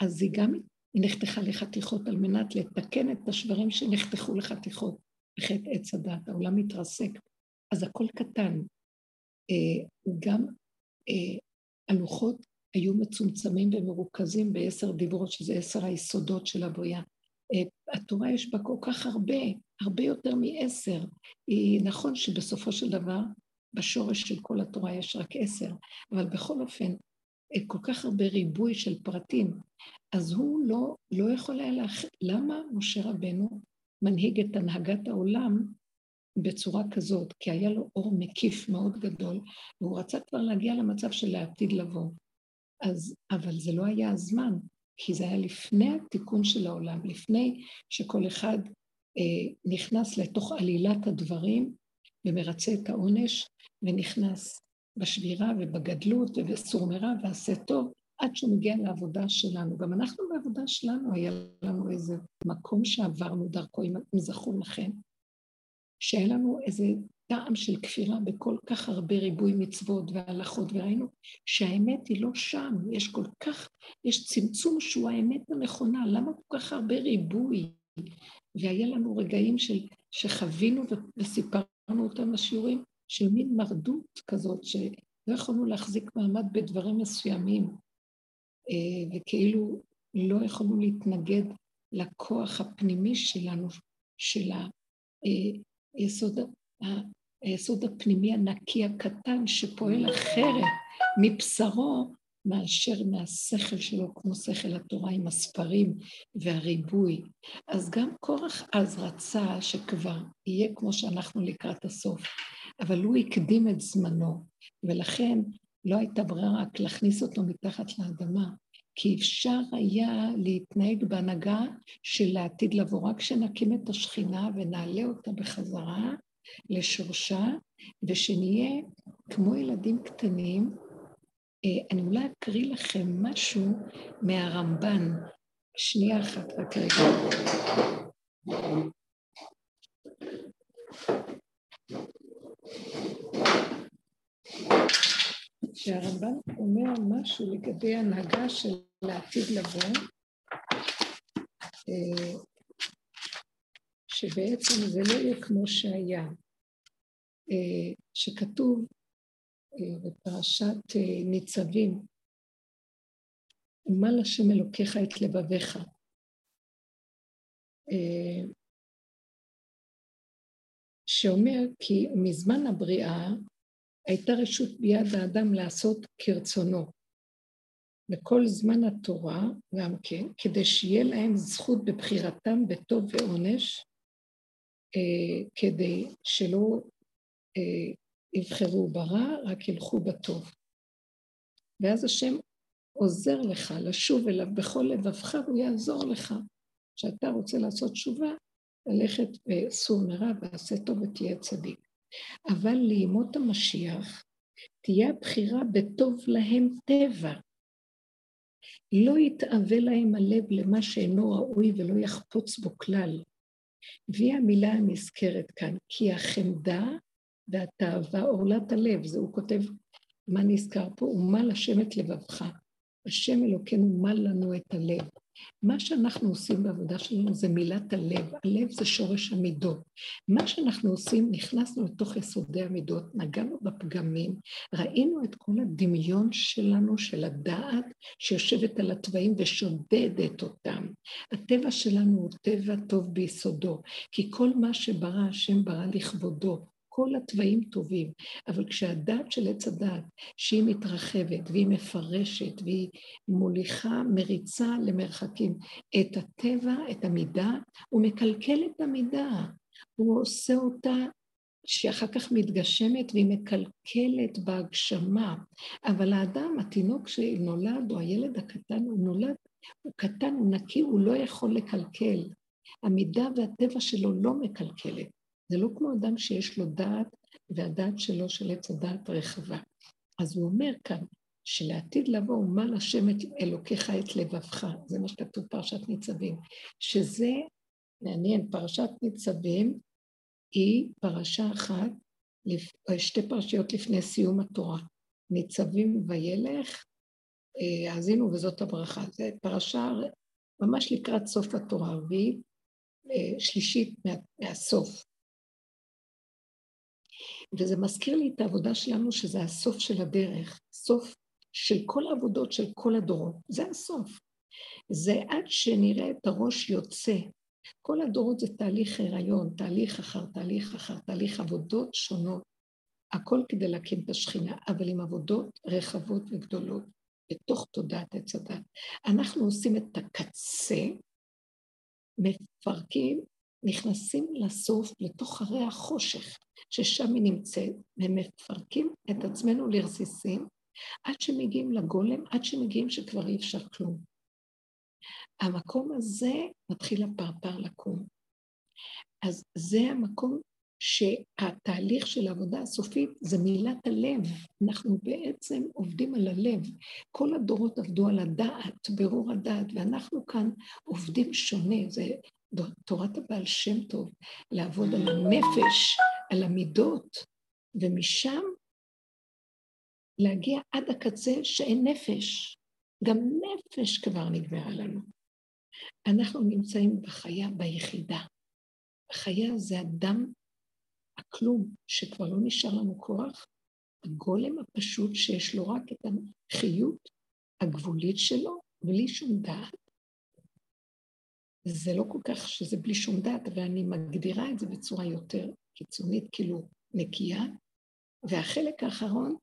אז היא גם, היא נחתכה לחתיכות על מנת לתקן את השברים שנחתכו לחתיכות בחטא עץ הדעת. העולם מתרסק. אז הכל קטן. אה, גם אה, הלוחות היו מצומצמים ומרוכזים בעשר דיברות, שזה עשר היסודות של הבריאה. אה, התורה יש בה כל כך הרבה, הרבה יותר מעשר. נכון שבסופו של דבר, בשורש של כל התורה יש רק עשר, אבל בכל אופן, כל כך הרבה ריבוי של פרטים. אז הוא לא, לא יכול היה להכ... למה משה רבנו מנהיג את הנהגת העולם בצורה כזאת? כי היה לו אור מקיף מאוד גדול, והוא רצה כבר להגיע למצב של העתיד לבוא. אז, אבל זה לא היה הזמן, כי זה היה לפני התיקון של העולם, לפני שכל אחד אה, נכנס לתוך עלילת הדברים ומרצה את העונש, ונכנס בשבירה ובגדלות ובסור מרע ועשה טוב, עד שהוא מגיע לעבודה שלנו. גם אנחנו בעבודה שלנו, היה לנו איזה מקום שעברנו דרכו, אם זכור לכם, שהיה לנו איזה טעם של כפירה בכל כך הרבה ריבוי מצוות והלכות, וראינו שהאמת היא לא שם, יש כל כך, יש צמצום שהוא האמת הנכונה, למה כל כך הרבה ריבוי? והיה לנו רגעים של, שחווינו וסיפרנו אותם בשיעורים, של מין מרדות כזאת, שלא יכולנו להחזיק מעמד בדברים מסוימים, וכאילו לא יכולנו להתנגד לכוח הפנימי שלנו, של היסוד היסוד הפנימי הנקי הקטן שפועל אחרת מבשרו מאשר מהשכל שלו, כמו שכל התורה עם הספרים והריבוי. אז גם קורח אז רצה שכבר יהיה כמו שאנחנו לקראת הסוף, אבל הוא הקדים את זמנו, ולכן לא הייתה ברירה רק להכניס אותו מתחת לאדמה, כי אפשר היה להתנהג בהנהגה של לעתיד לבוא, רק כשנקים את השכינה ונעלה אותה בחזרה, לשורשה, ושנהיה כמו ילדים קטנים. אה, אני אולי אקריא לכם משהו מהרמב"ן. שנייה אחת, רק רגע. שהרמב"ן אומר משהו לגבי הנהגה של העתיד לבוא, אה, שבעצם זה לא יהיה כמו שהיה, אה, שכתוב אה, בפרשת ניצבים, ומל השם אלוקיך את לבביך. שאומר כי מזמן הבריאה הייתה רשות ביד האדם לעשות כרצונו. וכל זמן התורה גם כן, כדי שיהיה להם זכות בבחירתם בטוב ועונש, אה, כדי שלא אה, יבחרו ברע, רק ילכו בטוב. ואז השם עוזר לך לשוב אליו בכל לבבך, הוא יעזור לך. כשאתה רוצה לעשות תשובה, ללכת בסור מרע ועשה טוב ותהיה צדיק. אבל לימות המשיח תהיה הבחירה בטוב להם טבע. לא יתאווה להם הלב למה שאינו ראוי ולא יחפוץ בו כלל. והיא המילה הנזכרת כאן, כי החמדה והתאווה עורלת הלב, זה הוא כותב מה נזכר פה, ומל השם את לבבך. השם אלוקינו מל לנו את הלב. מה שאנחנו עושים בעבודה שלנו זה מילת הלב. הלב זה שורש המידות. מה שאנחנו עושים, נכנסנו לתוך יסודי המידות, נגענו בפגמים, ראינו את כל הדמיון שלנו, של הדעת, שיושבת על התוואים ושודדת אותם. הטבע שלנו הוא טבע טוב ביסודו, כי כל מה שברא השם ברא לכבודו. כל התוואים טובים, אבל כשהדעת של עץ הדעת, שהיא מתרחבת והיא מפרשת והיא מוליכה, מריצה למרחקים את הטבע, את המידה, הוא מקלקל את המידה, הוא עושה אותה שאחר כך מתגשמת והיא מקלקלת בהגשמה. אבל האדם, התינוק שנולד, או הילד הקטן, הוא נולד, הוא קטן, הוא נקי, הוא לא יכול לקלקל. המידה והטבע שלו לא מקלקלת. זה לא כמו אדם שיש לו דעת, והדעת שלו של עץ הדעת רחבה. אז הוא אומר כאן, שלעתיד לבוא ומה לשם את אלוקיך את לבבך, זה מה שכתוב פרשת ניצבים, שזה מעניין, פרשת ניצבים היא פרשה אחת, שתי פרשיות לפני סיום התורה. ניצבים וילך, האזינו וזאת הברכה. זו פרשה ממש לקראת סוף התורה, והיא שלישית מה, מהסוף. וזה מזכיר לי את העבודה שלנו, שזה הסוף של הדרך, סוף של כל העבודות של כל הדורות, זה הסוף. זה עד שנראה את הראש יוצא. כל הדורות זה תהליך הריון, תהליך אחר תהליך אחר תהליך עבודות שונות. הכל כדי להקים את השכינה, אבל עם עבודות רחבות וגדולות, בתוך תודעת עץ הדת. אנחנו עושים את הקצה, מפרקים, נכנסים לסוף, לתוך הרי החושך, ששם היא נמצאת, ומפרקים את עצמנו לרסיסים, עד שמגיעים לגולם, עד שמגיעים שכבר אי אפשר כלום. המקום הזה מתחיל הפרפר לקום. אז זה המקום שהתהליך של העבודה הסופית זה מילת הלב. אנחנו בעצם עובדים על הלב. כל הדורות עבדו על הדעת, ברור הדעת, ואנחנו כאן עובדים שונה. זה תורת הבעל שם טוב, לעבוד על הנפש, על המידות, ומשם להגיע עד הקצה שאין נפש. גם נפש כבר נגמרה לנו. אנחנו נמצאים בחיה, ביחידה. החיה זה אדם הכלום, שכבר לא נשאר לנו כוח, הגולם הפשוט שיש לו רק את החיות הגבולית שלו, בלי שום דעת. זה לא כל כך שזה בלי שום דעת, אבל אני מגדירה את זה בצורה יותר קיצונית, כאילו נקייה, והחלק האחרון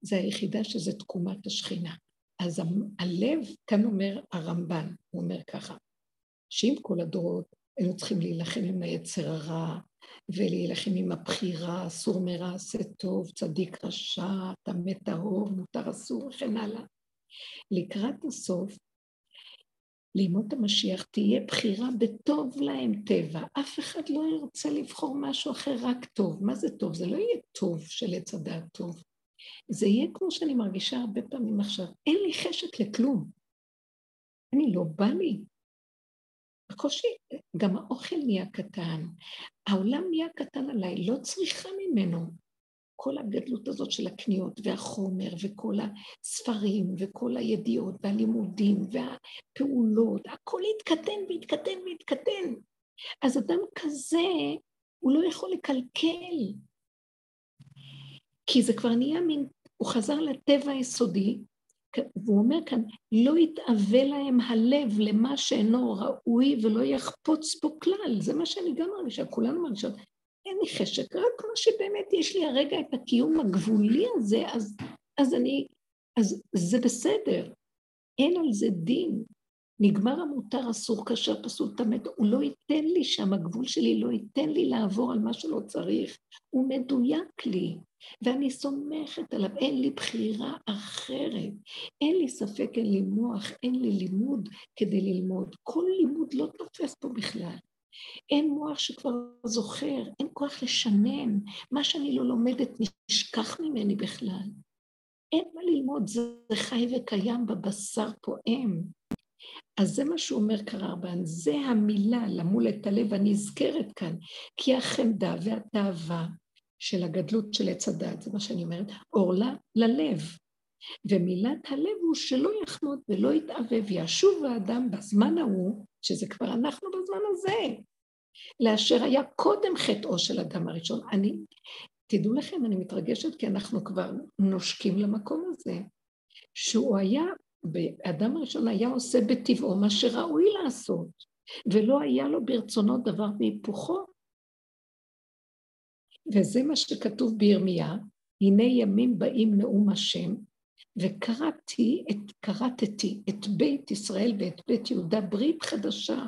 זה היחידה שזה תקומת השכינה. אז הלב, כאן אומר הרמב"ן, הוא אומר ככה, שאם כל הדורות היינו צריכים להילחם עם היצר הרע, ולהילחם עם הבחירה, אסור מרע, עשה טוב, צדיק רשע, טמא טהור, מותר אסור, וכן הלאה. לקראת הסוף, לימות המשיח תהיה בחירה בטוב להם טבע. אף אחד לא ירצה לבחור משהו אחר, רק טוב. מה זה טוב? זה לא יהיה טוב של עץ הדעת טוב. זה יהיה כמו שאני מרגישה הרבה פעמים עכשיו, אין לי חשק לכלום. אני לא בא לי. בקושי, גם האוכל נהיה קטן, העולם נהיה קטן עליי, לא צריכה ממנו. כל הגדלות הזאת של הקניות והחומר וכל הספרים וכל הידיעות והלימודים והפעולות, הכל התקטן והתקטן והתקטן. אז אדם כזה, הוא לא יכול לקלקל, כי זה כבר נהיה מין, הוא חזר לטבע היסודי, והוא אומר כאן, לא יתאווה להם הלב למה שאינו ראוי ולא יחפוץ בו כלל. זה מה שאני גם מרגישה, כולנו מרגישות. לי חשק, רק מה שבאמת יש לי הרגע את הקיום הגבולי הזה, אז, אז אני, אז זה בסדר. אין על זה דין. נגמר המותר אסור כאשר פסול טמא, הוא לא ייתן לי שם, הגבול שלי לא ייתן לי לעבור על מה שלא צריך. הוא מדויק לי. ואני סומכת עליו, אין לי בחירה אחרת, אין לי ספק, אין לי מוח, אין לי לימוד כדי ללמוד. כל לימוד לא תופס פה בכלל. אין מוח שכבר זוכר, אין כוח לשנן. מה שאני לא לומדת נשכח ממני בכלל. אין מה ללמוד, זה חי וקיים בבשר פועם. אז זה מה שהוא אומר קררבן, זה המילה למול את הלב הנזכרת כאן, כי החמדה והתאווה של הגדלות של עץ הדת, זה מה שאני אומרת, עורלה ללב. ומילת הלב הוא שלא יחמוד ולא יתאווה וישוב האדם בזמן ההוא, שזה כבר אנחנו בזמן הזה, לאשר היה קודם חטאו של אדם הראשון. אני, תדעו לכם, אני מתרגשת כי אנחנו כבר נושקים למקום הזה, שהוא היה, האדם הראשון היה עושה בטבעו מה שראוי לעשות, ולא היה לו ברצונו דבר והיפוכו. וזה מה שכתוב בירמיה, הנה ימים באים נאום השם, וקראתי את, קראתי את בית ישראל ואת בית יהודה ברית חדשה,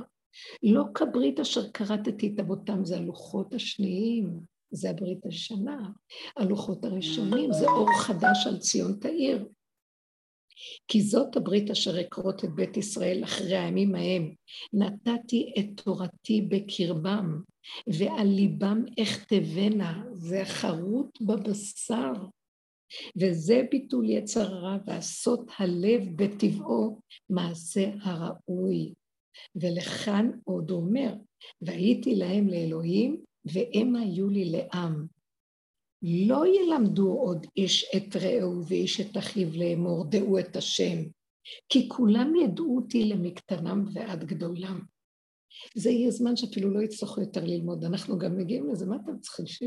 לא כברית אשר כרתתי את אבותם, זה הלוחות השניים, זה הברית השנה, הלוחות הראשונים, זה אור חדש על ציון תאיר. כי זאת הברית אשר אכרות את בית ישראל אחרי הימים ההם. נתתי את תורתי בקרבם, ועל ליבם אכתבנה, זה חרוט בבשר. וזה ביטול יצר הרע, ועשות הלב בטבעו מעשה הראוי. ולכאן עוד אומר, והייתי להם לאלוהים, והם היו לי לעם. לא ילמדו עוד איש את רעהו ואיש את אחיו לאמור, דעו את השם, כי כולם ידעו אותי למקטנם ועד גדולם. זה יהיה זמן שאפילו לא יצטרכו יותר ללמוד. אנחנו גם מגיעים לזה, מה אתם צריכים ש...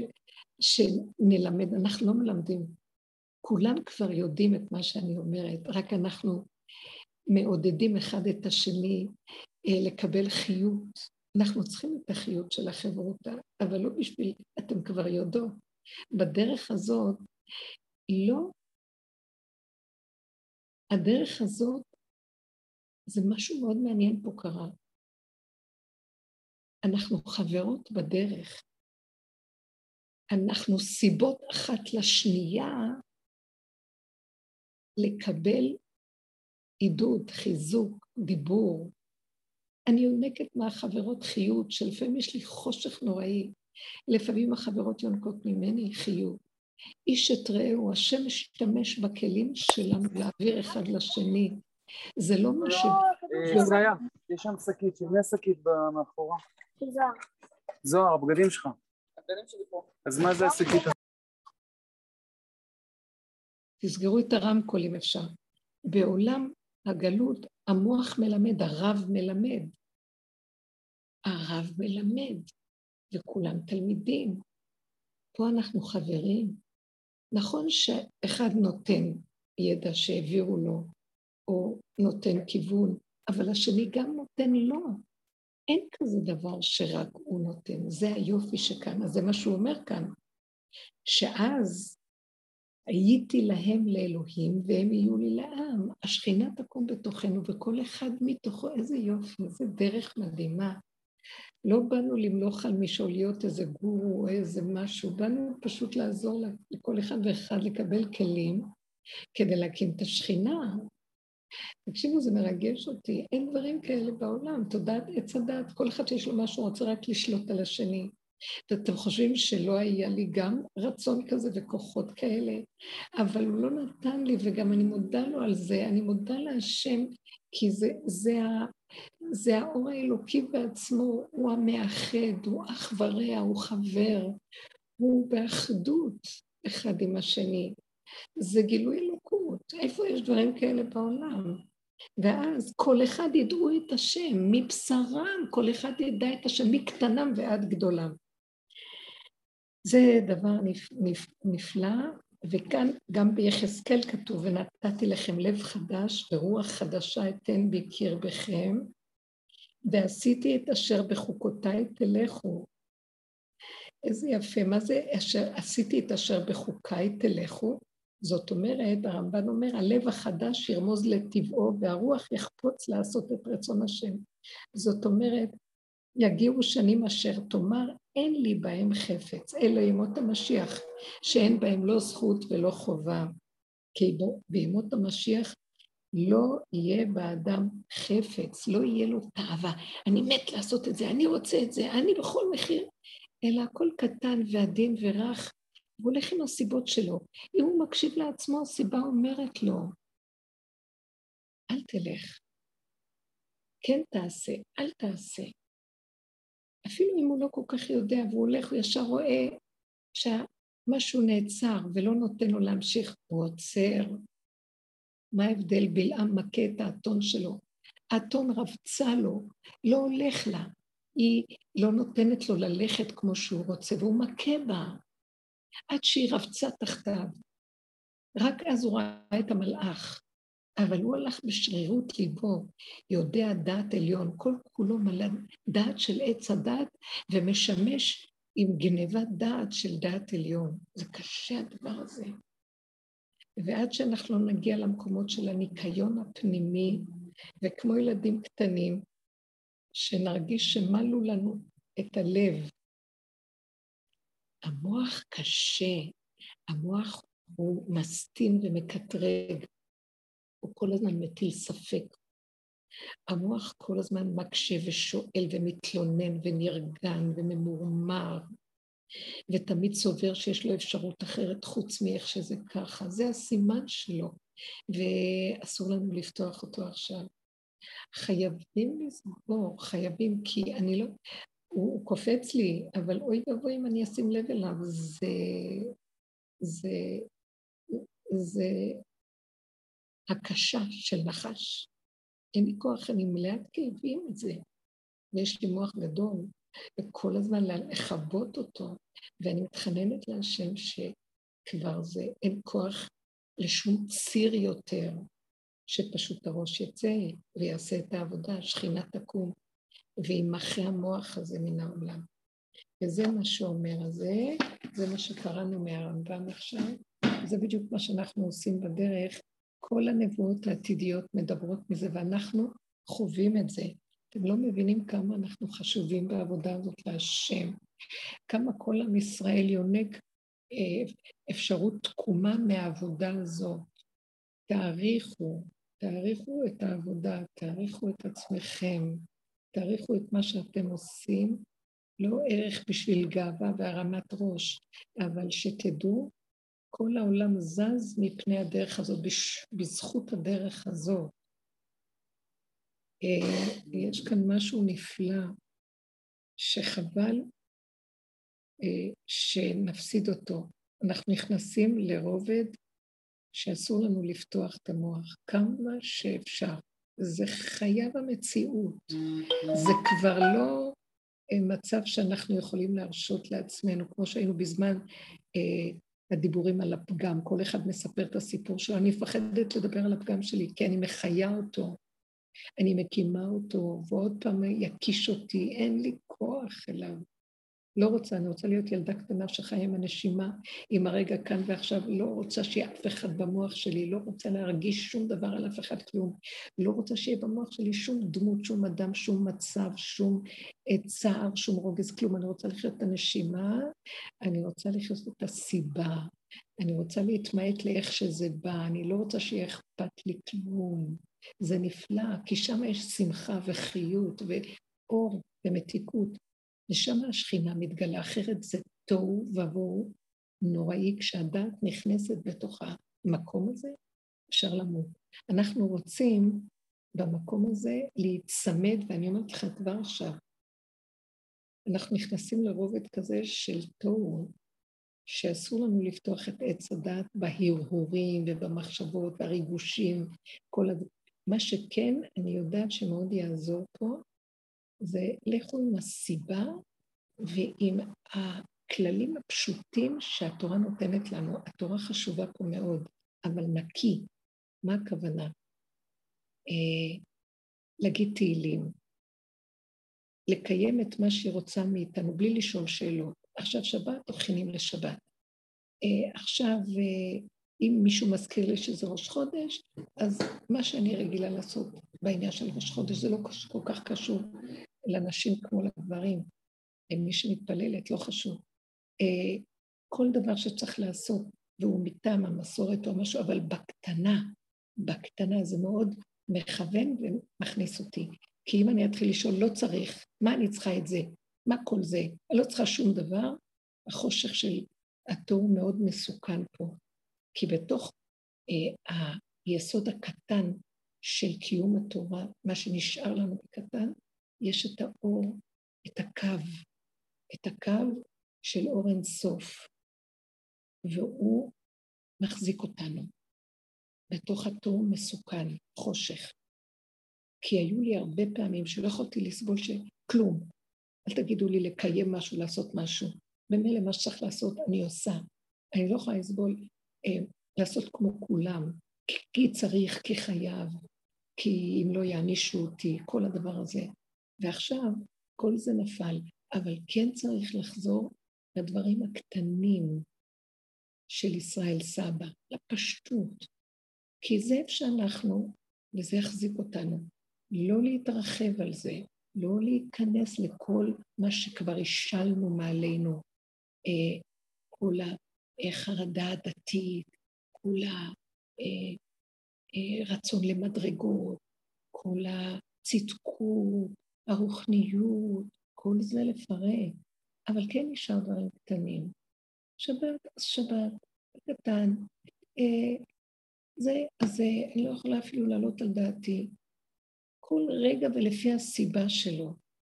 שנלמד? אנחנו לא מלמדים. כולם כבר יודעים את מה שאני אומרת, רק אנחנו מעודדים אחד את השני אה, לקבל חיות. אנחנו צריכים את החיות של החברותה, אבל לא בשביל, אתם כבר יודעות. בדרך הזאת, לא, הדרך הזאת, זה משהו מאוד מעניין פה קרה. אנחנו חברות בדרך. אנחנו סיבות אחת לשנייה לקבל עידוד, חיזוק, דיבור. אני יונקת מהחברות חיות, שלפעמים יש לי חושך נוראי. לפעמים החברות יונקות ממני חיות. איש את רעהו, השם משתמש בכלים שלנו להעביר אחד לשני. זה לא מה ש... זה היה, יש שם שקית, של מי השקית מאחורה? זוהר. זוהר, הבגדים שלך. הבגדים שלי פה. אז מה זה השקית? תסגרו את הרמקול אם אפשר. בעולם הגלות המוח מלמד, הרב מלמד. הרב מלמד, וכולם תלמידים. פה אנחנו חברים. נכון שאחד נותן ידע שהעבירו לו, או נותן כיוון, אבל השני גם נותן לו. אין כזה דבר שרק הוא נותן, זה היופי שכאן, אז זה מה שהוא אומר כאן, שאז הייתי להם לאלוהים והם יהיו לי לעם. השכינה תקום בתוכנו וכל אחד מתוכו, איזה יופי, איזה דרך מדהימה. לא באנו למלוך על מישהו, להיות איזה גורו או איזה משהו, באנו פשוט לעזור לכל אחד ואחד לקבל כלים כדי להקים את השכינה. תקשיבו, זה מרגש אותי, אין דברים כאלה בעולם, תודעת עץ הדת, כל אחד שיש לו משהו רוצה רק לשלוט על השני. ואתם חושבים שלא היה לי גם רצון כזה וכוחות כאלה, אבל הוא לא נתן לי, וגם אני מודה לו על זה, אני מודה להשם, כי זה, זה, ה, זה האור האלוקי בעצמו, הוא המאחד, הוא אח ורע, הוא חבר, הוא באחדות אחד עם השני. זה גילוי אלוקות, איפה יש דברים כאלה בעולם? ואז כל אחד ידעו את השם, מבשרם, כל אחד ידע את השם, מקטנם ועד גדולם. זה דבר נפלא, וכאן גם ביחזקאל כתוב, ונתתי לכם לב חדש ורוח חדשה אתן בקרבכם, ועשיתי את אשר בחוקותיי תלכו. איזה יפה, מה זה אשר עשיתי את אשר בחוקיי תלכו? זאת אומרת, הרמב"ן אומר, הלב החדש ירמוז לטבעו והרוח יחפוץ לעשות את רצון השם. זאת אומרת, יגיעו שנים אשר תאמר, אין לי בהם חפץ, אלה ימות המשיח, שאין בהם לא זכות ולא חובה. כי בימות המשיח לא יהיה באדם חפץ, לא יהיה לו תאווה. אני מת לעשות את זה, אני רוצה את זה, אני בכל מחיר. אלא הכל קטן ועדין ורך, הוא הולך עם הסיבות שלו. אם הוא מקשיב לעצמו, הסיבה אומרת לו, אל תלך. כן תעשה, אל תעשה. אפילו אם הוא לא כל כך יודע והוא הולך, הוא ישר רואה שמשהו נעצר ולא נותן לו להמשיך, הוא עוצר. מה ההבדל? בלעם מכה את האתון שלו. האתון רבצה לו, לא הולך לה. היא לא נותנת לו ללכת כמו שהוא רוצה, והוא מכה בה. עד שהיא רבצה תחתיו. רק אז הוא ראה את המלאך, אבל הוא הלך בשרירות ליבו, יודע דעת עליון, כל כולו מלא דעת של עץ הדעת, ומשמש עם גנבת דעת של דעת עליון. זה קשה הדבר הזה. ועד שאנחנו לא נגיע למקומות של הניקיון הפנימי, וכמו ילדים קטנים, שנרגיש שמלו לנו את הלב המוח קשה, המוח הוא מסטין ומקטרג, הוא כל הזמן מטיל ספק. המוח כל הזמן מקשה ושואל ומתלונן ונרגן וממורמר, ותמיד סובר שיש לו אפשרות אחרת חוץ מאיך שזה ככה. זה הסימן שלו, ואסור לנו לפתוח אותו עכשיו. חייבים לסגור, חייבים, כי אני לא... הוא קופץ לי, אבל אוי ואבוי אם אני אשים לב אליו, זה... זה... זה הקשה של נחש. אין לי כוח, אני מלאת כאבים את זה. ויש לי מוח גדול, וכל הזמן לכבות אותו, ואני מתחננת להשם שכבר זה, אין כוח לשום ציר יותר, שפשוט הראש יצא ויעשה את העבודה, שכינה תקום, וימחה המוח הזה מן העולם. וזה מה שאומר הזה, זה מה שקראנו מהרמב"ם עכשיו, זה בדיוק מה שאנחנו עושים בדרך. כל הנבואות העתידיות מדברות מזה, ואנחנו חווים את זה. אתם לא מבינים כמה אנחנו חשובים בעבודה הזאת להשם, כמה כל עם ישראל יונק אה, אפשרות תקומה מהעבודה הזאת. תעריכו, תעריכו את העבודה, תעריכו את עצמכם, תעריכו את מה שאתם עושים, לא ערך בשביל גאווה והרמת ראש, אבל שתדעו, כל העולם זז מפני הדרך הזאת, בזכות הדרך הזאת. אה, יש כאן משהו נפלא, שחבל אה, שנפסיד אותו. אנחנו נכנסים לרובד שאסור לנו לפתוח את המוח כמה שאפשר. זה חייב המציאות. זה כבר לא אה, מצב שאנחנו יכולים להרשות לעצמנו, כמו שהיינו בזמן הדיבורים על הפגם. כל אחד מספר את הסיפור שלו. אני מפחדת לדבר על הפגם שלי, כי אני מחיה אותו. אני מקימה אותו, ועוד פעם יקיש אותי, אין לי כוח אליו. לא רוצה, אני רוצה להיות ילדה קטנה שחיה עם הנשימה, עם הרגע כאן ועכשיו, לא רוצה שיהיה אף אחד במוח שלי, לא רוצה להרגיש שום דבר על אף אחד כלום, לא רוצה שיהיה במוח שלי שום דמות, שום אדם, שום מצב, שום צער, שום רוגז, כלום. אני רוצה לחיות את הנשימה, אני רוצה לחיות את הסיבה, אני רוצה להתמעט לאיך שזה בא, אני לא רוצה שיהיה אכפת לי כלום. זה נפלא, כי שם יש שמחה וחיות ואור ומתיקות. ושם השכינה מתגלה, אחרת זה תוהו ובוהו נוראי, כשהדעת נכנסת בתוך המקום הזה, אפשר למות. אנחנו רוצים במקום הזה להיצמד, ואני אומרת לך כבר עכשיו, אנחנו נכנסים לרובד כזה של תוהו, שאסור לנו לפתוח את עץ הדת בהרהורים ובמחשבות והריגושים, כל הד... מה שכן, אני יודעת שמאוד יעזור פה, זה לכו עם הסיבה ועם הכללים הפשוטים שהתורה נותנת לנו. התורה חשובה פה מאוד, אבל נקי. מה הכוונה? אה, להגיד תהילים, לקיים את מה שהיא רוצה מאיתנו בלי לשאול שאלות. עכשיו שבת, תוכנים לשבת. אה, עכשיו, אה, אם מישהו מזכיר לי שזה ראש חודש, אז מה שאני רגילה לעשות בעניין של ראש חודש, זה לא כל כך קשור לנשים כמו לגברים, מי שמתפללת, לא חשוב. אה, כל דבר שצריך לעשות, והוא מטעם המסורת או משהו, אבל בקטנה, בקטנה זה מאוד מכוון ומכניס אותי. כי אם אני אתחיל לשאול, לא צריך, מה אני צריכה את זה? מה כל זה? אני לא צריכה שום דבר. החושך של התור מאוד מסוכן פה. כי בתוך אה, היסוד הקטן של קיום התורה, מה שנשאר לנו בקטן, יש את האור, את הקו, את הקו של אור אין סוף, והוא מחזיק אותנו. בתוך התור מסוכן, חושך. כי היו לי הרבה פעמים שלא יכולתי לסבול שכלום. אל תגידו לי לקיים משהו, לעשות משהו. במילא מה שצריך לעשות, אני עושה. אני לא יכולה לסבול אה, לעשות כמו כולם, כי צריך, כי חייב, כי אם לא יענישו אותי, כל הדבר הזה. ועכשיו כל זה נפל, אבל כן צריך לחזור לדברים הקטנים של ישראל סבא, לפשטות, כי זה איפה שאנחנו, וזה יחזיק אותנו. לא להתרחב על זה, לא להיכנס לכל מה שכבר השלנו מעלינו, אה, כל החרדה הדתית, כל הרצון אה, למדרגות, כל הצדקות, הרוחניות, כל זה לפרק, אבל כן נשאר דברים קטנים. שבת, אז שבת, קטן. אה, זה, אז זה, אני לא יכולה אפילו להעלות על דעתי. כל רגע ולפי הסיבה שלו.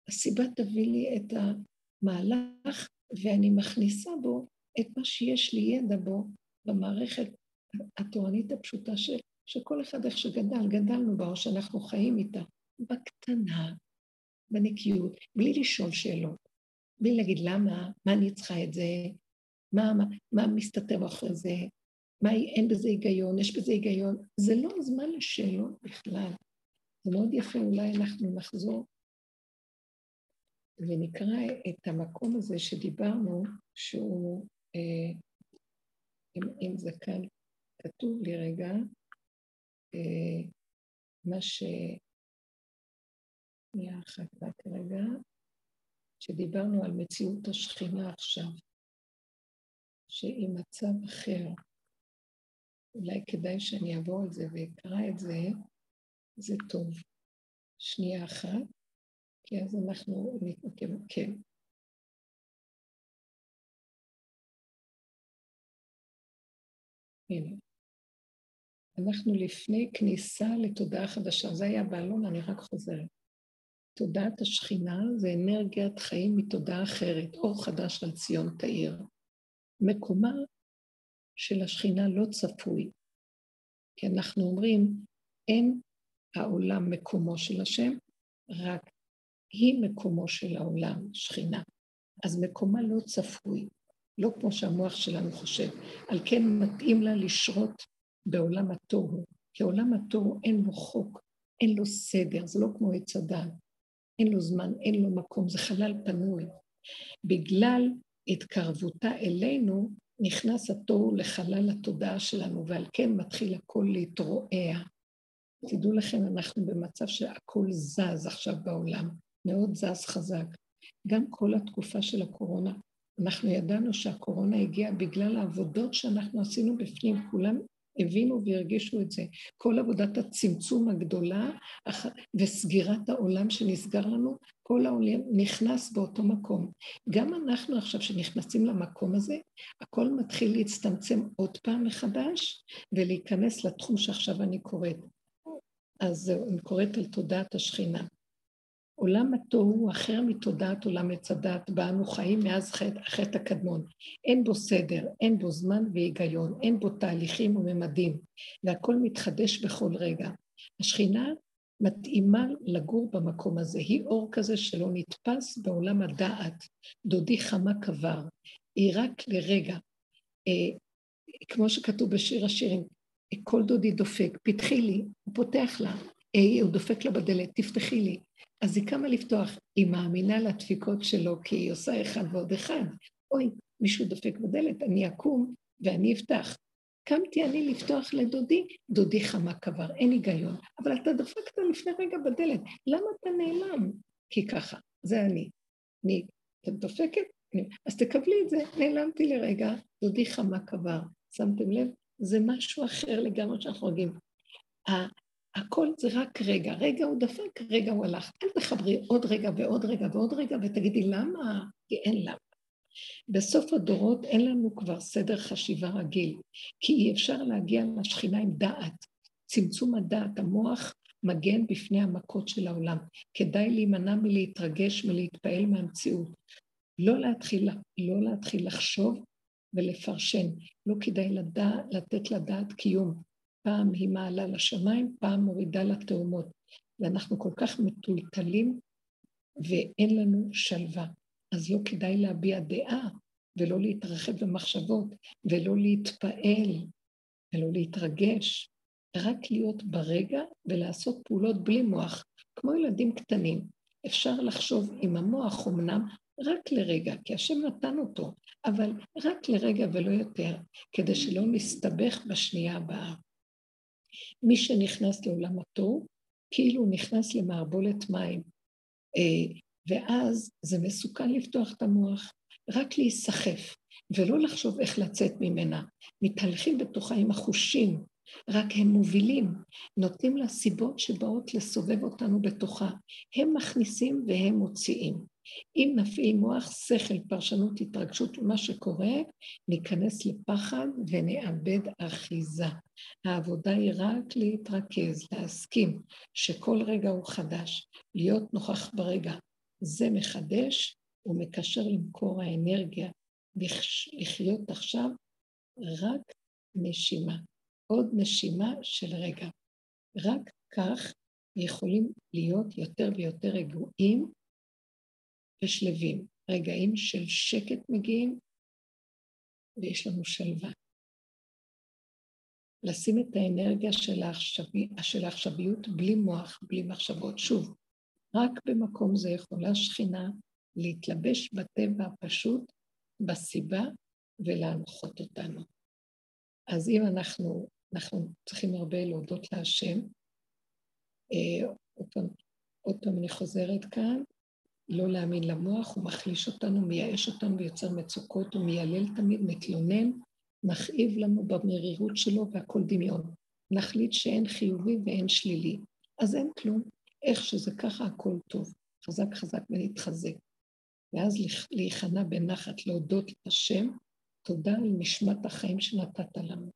הסיבה תביא לי את המהלך, ואני מכניסה בו את מה שיש לי ידע בו במערכת התורנית הפשוטה של, שכל אחד איך שגדל, גדלנו בה, או שאנחנו חיים איתה, בקטנה, בנקיות, בלי לשאול שאלות, בלי להגיד למה, מה אני צריכה את זה, מה, מה, מה מסתתר אחרי זה, מה אין בזה היגיון, יש בזה היגיון. זה לא זמן לשאלות בכלל. זה מאוד יפה, אולי אנחנו נחזור ונקרא את המקום הזה שדיברנו, שהוא, אה, אם, אם זה כאן כתוב לי רגע, אה, מה ש... שנייה אחת רק רגע, שדיברנו על מציאות השכינה עכשיו, שהיא מצב אחר. אולי כדאי שאני אעבור את זה ואקרא את זה, זה טוב. שנייה אחת, כי אז אנחנו נתמקם, כן. הנה. אנחנו לפני כניסה לתודעה חדשה, זה היה בעלון, אני רק חוזרת. תודעת השכינה זה אנרגיית חיים מתודעה אחרת, אור חדש על ציון תאיר. מקומה של השכינה לא צפוי, כי אנחנו אומרים, אין העולם מקומו של השם, רק היא מקומו של העולם, שכינה. אז מקומה לא צפוי, לא כמו שהמוח שלנו חושב. על כן מתאים לה לשרות בעולם התוהו, כי עולם התוהו אין לו חוק, אין לו סדר, זה לא כמו עץ הדעת. אין לו זמן, אין לו מקום, זה חלל פנוי. בגלל התקרבותה אלינו, נכנס התוהו לחלל התודעה שלנו, ועל כן מתחיל הכל להתרועע. תדעו לכם, אנחנו במצב שהכל זז עכשיו בעולם, מאוד זז חזק. גם כל התקופה של הקורונה, אנחנו ידענו שהקורונה הגיעה בגלל העבודות שאנחנו עשינו בפנים, כולם הבינו והרגישו את זה. כל עבודת הצמצום הגדולה וסגירת העולם שנסגר לנו, כל העולם נכנס באותו מקום. גם אנחנו עכשיו שנכנסים למקום הזה, הכל מתחיל להצטמצם עוד פעם מחדש ולהיכנס לתחום שעכשיו אני קוראת. אז אני קוראת על תודעת השכינה. עולם התוהו הוא אחר מתודעת עולם עץ הדת, בה אנו חיים מאז חטא, החטא הקדמון. אין בו סדר, אין בו זמן והיגיון, אין בו תהליכים וממדים, והכל מתחדש בכל רגע. השכינה מתאימה לגור במקום הזה. היא אור כזה שלא נתפס בעולם הדעת. דודי חמה קבר. היא רק לרגע. אה, כמו שכתוב בשיר השירים, כל דודי דופק, פתחי לי, הוא פותח לה, אה, הוא דופק לה בדלת, תפתחי לי. אז היא קמה לפתוח, היא מאמינה לדפיקות שלו, כי היא עושה אחד ועוד אחד. אוי, מישהו דופק בדלת, אני אקום ואני אפתח. קמתי אני לפתוח לדודי, דודי חמה קבר, אין היגיון. אבל אתה דפקת לפני רגע בדלת, למה אתה נעלם? כי ככה, זה אני. אני, את דופקת? אז תקבלי את זה, נעלמתי לרגע, דודי חמה קבר. שמתם לב? זה משהו אחר לגמרי שאנחנו רואים. הכל זה רק רגע. רגע הוא דפק, רגע הוא הלך. אל תחברי עוד רגע ועוד רגע ועוד רגע ותגידי למה? כי אין למה. בסוף הדורות אין לנו כבר סדר חשיבה רגיל, כי אי אפשר להגיע לשכינה עם דעת. צמצום הדעת, המוח מגן בפני המכות של העולם. כדאי להימנע מלהתרגש, מלהתפעל מהמציאות. לא להתחיל, לא להתחיל לחשוב ולפרשן. לא כדאי לדע, לתת לדעת קיום. פעם היא מעלה לשמיים, פעם מורידה לתאומות. ואנחנו כל כך מטולטלים ואין לנו שלווה. אז לא כדאי להביע דעה ולא להתרחב במחשבות ולא להתפעל ולא להתרגש, רק להיות ברגע ולעשות פעולות בלי מוח, כמו ילדים קטנים. אפשר לחשוב עם המוח אמנם רק לרגע, כי השם נתן אותו, אבל רק לרגע ולא יותר, כדי שלא נסתבך בשנייה הבאה. מי שנכנס לעולם התוהו, כאילו נכנס למערבולת מים. אה, ואז זה מסוכן לפתוח את המוח, רק להיסחף, ולא לחשוב איך לצאת ממנה. מתהלכים בתוכה עם החושים, רק הם מובילים, נותנים לה סיבות שבאות לסובב אותנו בתוכה. הם מכניסים והם מוציאים. אם נפעיל מוח, שכל, פרשנות, התרגשות ומה שקורה, ניכנס לפחד ונאבד אחיזה. העבודה היא רק להתרכז, להסכים שכל רגע הוא חדש, להיות נוכח ברגע, זה מחדש, הוא מקשר למקור האנרגיה, לחיות עכשיו רק נשימה, עוד נשימה של רגע. רק כך יכולים להיות יותר ויותר רגועים ושלווים. רגעים של שקט מגיעים ויש לנו שלווה. לשים את האנרגיה של, העכשובי, של העכשוויות בלי מוח, בלי מחשבות. שוב, רק במקום זה יכולה שכינה להתלבש בטבע הפשוט, בסיבה, ולהנחות אותנו. אז אם אנחנו, אנחנו צריכים הרבה להודות להשם, אה, עוד פעם, עוד פעם אני חוזרת כאן, לא להאמין למוח, הוא מחליש אותנו, מייאש אותנו ויוצר מצוקות, הוא מיילל תמיד, מתלונן, מכאיב לנו במרירות שלו והכל דמיון. נחליט שאין חיובי ואין שלילי. אז אין כלום. איך שזה ככה הכל טוב. חזק חזק ונתחזק. ואז להיכנע בנחת, להודות לשם, תודה על נשמת החיים שנתת לנו.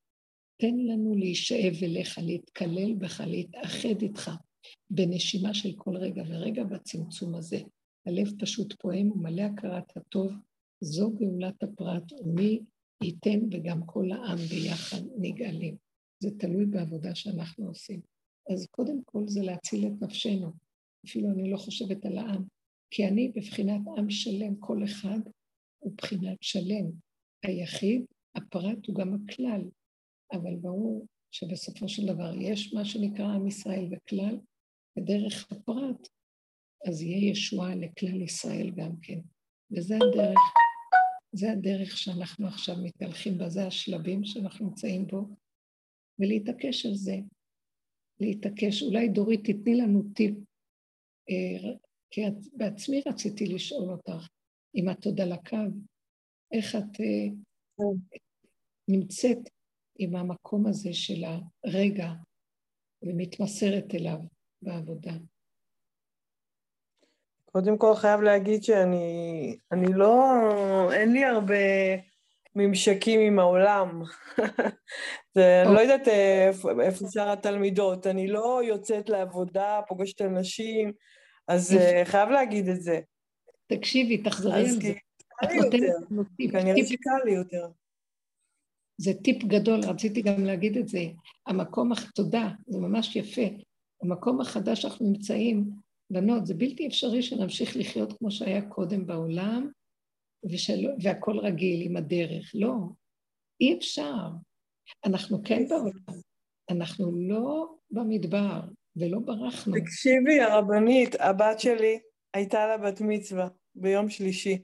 תן לנו להישאב אליך, להתקלל בך, להתאחד איתך, בנשימה של כל רגע ורגע בצמצום הזה. הלב פשוט פועם ומלא הכרת הטוב, זו גאולת הפרט, ומי ייתן וגם כל העם ביחד נגאלים. זה תלוי בעבודה שאנחנו עושים. אז קודם כל זה להציל את נפשנו. אפילו אני לא חושבת על העם, כי אני בבחינת עם שלם, כל אחד הוא בחינת שלם. היחיד, הפרט הוא גם הכלל, אבל ברור שבסופו של דבר יש מה שנקרא עם ישראל וכלל, ודרך הפרט, אז יהיה ישועה לכלל ישראל גם כן. וזה הדרך, זה הדרך שאנחנו עכשיו מתהלכים בה, זה השלבים שאנחנו נמצאים בו, ולהתעקש על זה. להתעקש. אולי דורית תתני לנו טיפ, אה, כי את בעצמי רציתי לשאול אותך, אם את עוד על הקו, איך את אה. נמצאת עם המקום הזה של הרגע ומתמסרת אליו בעבודה. קודם כל חייב להגיד שאני אני לא, אין לי הרבה ממשקים עם העולם. זה, אני לא יודעת איפה, איפה שאר התלמידות, אני לא יוצאת לעבודה, פוגשת אנשים, אז אה, חייב להגיד את זה. תקשיבי, תחזרי על זה. קל לי יותר, כנראה שקל לי יותר. זה טיפ גדול, רציתי גם להגיד את זה. המקום, תודה, זה ממש יפה. המקום החדש שאנחנו נמצאים, בנות, זה בלתי אפשרי שנמשיך לחיות כמו שהיה קודם בעולם, ושל... והכל רגיל עם הדרך. לא, אי אפשר. אנחנו כן בעולם, אנחנו לא במדבר ולא ברחנו. תקשיבי, הרבנית, הבת שלי הייתה לה בת מצווה ביום שלישי.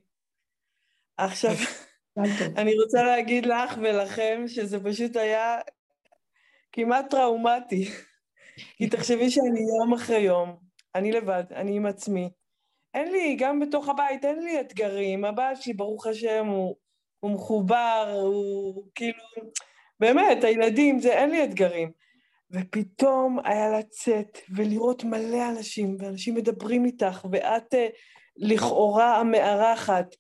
עכשיו, אני רוצה להגיד לך ולכם שזה פשוט היה כמעט טראומטי. כי תחשבי שאני יום אחרי יום, אני לבד, אני עם עצמי. אין לי, גם בתוך הבית, אין לי אתגרים. הבעל שלי, ברוך השם, הוא, הוא מחובר, הוא כאילו... באמת, הילדים, זה, אין לי אתגרים. ופתאום היה לצאת ולראות מלא אנשים, ואנשים מדברים איתך, ואת אה, לכאורה המארחת,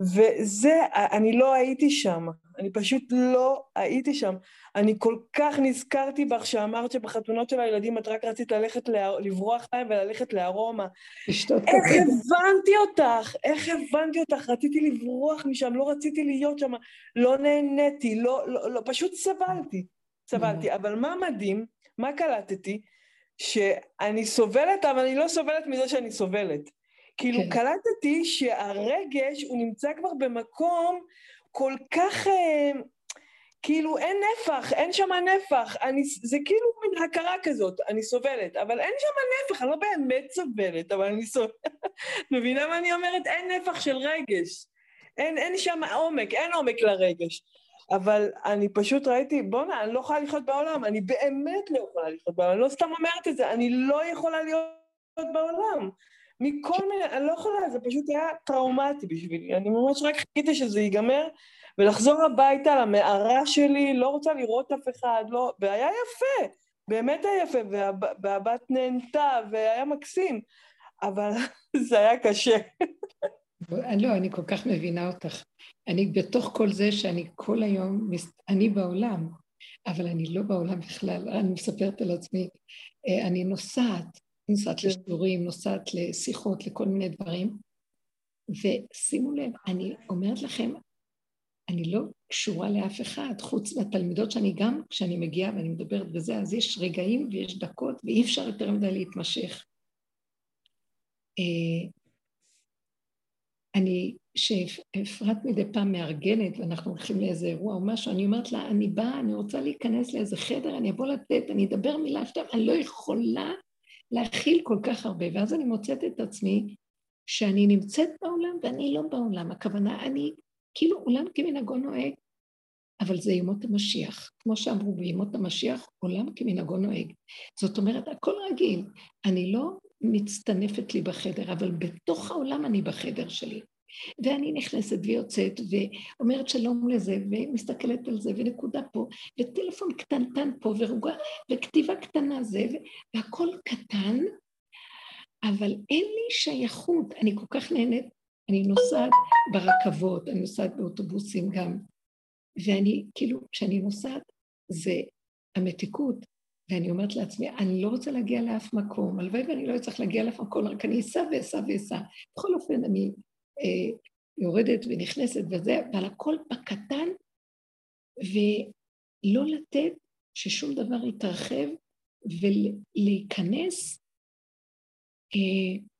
וזה, אני לא הייתי שם, אני פשוט לא הייתי שם. אני כל כך נזכרתי בך שאמרת שבחתונות של הילדים את רק רצית ללכת, לברוח להם וללכת לארומה. איך הבנתי אותך, איך הבנתי אותך, רציתי לברוח משם, לא רציתי להיות שם, לא נהניתי, לא, לא, לא פשוט סבלתי, סבלתי. אבל מה מדהים, מה קלטתי? שאני סובלת, אבל אני לא סובלת מזה שאני סובלת. כאילו כן. קלטתי שהרגש הוא נמצא כבר במקום כל כך, אה, כאילו אין נפח, אין שם נפח, אני, זה כאילו מין הכרה כזאת, אני סובלת, אבל אין שם נפח, אני לא באמת סובלת, אבל אני סובלת, מבינה מה אני אומרת? אין נפח של רגש, אין, אין שם עומק, אין עומק לרגש. אבל אני פשוט ראיתי, בואנה, אני לא יכולה לחיות בעולם, אני באמת לא יכולה לחיות בעולם, אני לא סתם אומרת את זה, אני לא יכולה להיות בעולם. מכל מיני, אני לא יכולה, זה פשוט היה טראומטי בשבילי. אני ממש רק חיכיתי שזה ייגמר, ולחזור הביתה למערה שלי, לא רוצה לראות אף אחד, לא... והיה יפה, באמת היה יפה, והבת נהנתה, והיה מקסים, אבל זה היה קשה. לא, אני כל כך מבינה אותך. אני בתוך כל זה שאני כל היום, אני בעולם, אבל אני לא בעולם בכלל, אני מספרת על עצמי, אה, אני נוסעת, נוסעת כן. לשידורים, נוסעת לשיחות, לכל מיני דברים. ושימו לב, אני אומרת לכם, אני לא קשורה לאף אחד, חוץ מהתלמידות שאני גם, כשאני מגיעה ואני מדברת בזה, אז יש רגעים ויש דקות ואי אפשר יותר מדי להתמשך. אה, אני, שאפרת מדי פעם מארגנת ואנחנו הולכים לאיזה אירוע או משהו, אני אומרת לה, אני באה, אני רוצה להיכנס לאיזה חדר, אני אבוא לתת, אני אדבר מילה שתיים, אני לא יכולה להכיל כל כך הרבה, ואז אני מוצאת את עצמי שאני נמצאת בעולם ואני לא בעולם. הכוונה, אני כאילו עולם כמנהגו נוהג, אבל זה ימות המשיח. כמו שאמרו בימות המשיח, עולם כמנהגו נוהג. זאת אומרת, הכל רגיל. אני לא מצטנפת לי בחדר, אבל בתוך העולם אני בחדר שלי. ואני נכנסת ויוצאת ואומרת שלום לזה ומסתכלת על זה ונקודה פה וטלפון קטנטן פה ורוגע וכתיבה קטנה זה והכל קטן אבל אין לי שייכות, אני כל כך נהנית, אני נוסעת ברכבות, אני נוסעת באוטובוסים גם, ואני, כאילו, כשאני נוסעת, זה המתיקות, ואני אומרת לעצמי, אני לא רוצה להגיע לאף מקום, הלוואי ואני לא אצטרך להגיע לאף מקום, רק אני אסע ואסע ואסע. בכל אופן, אני אה, יורדת ונכנסת וזה, אבל הכל בקטן, ולא לתת ששום דבר יתרחב, ולהיכנס אה,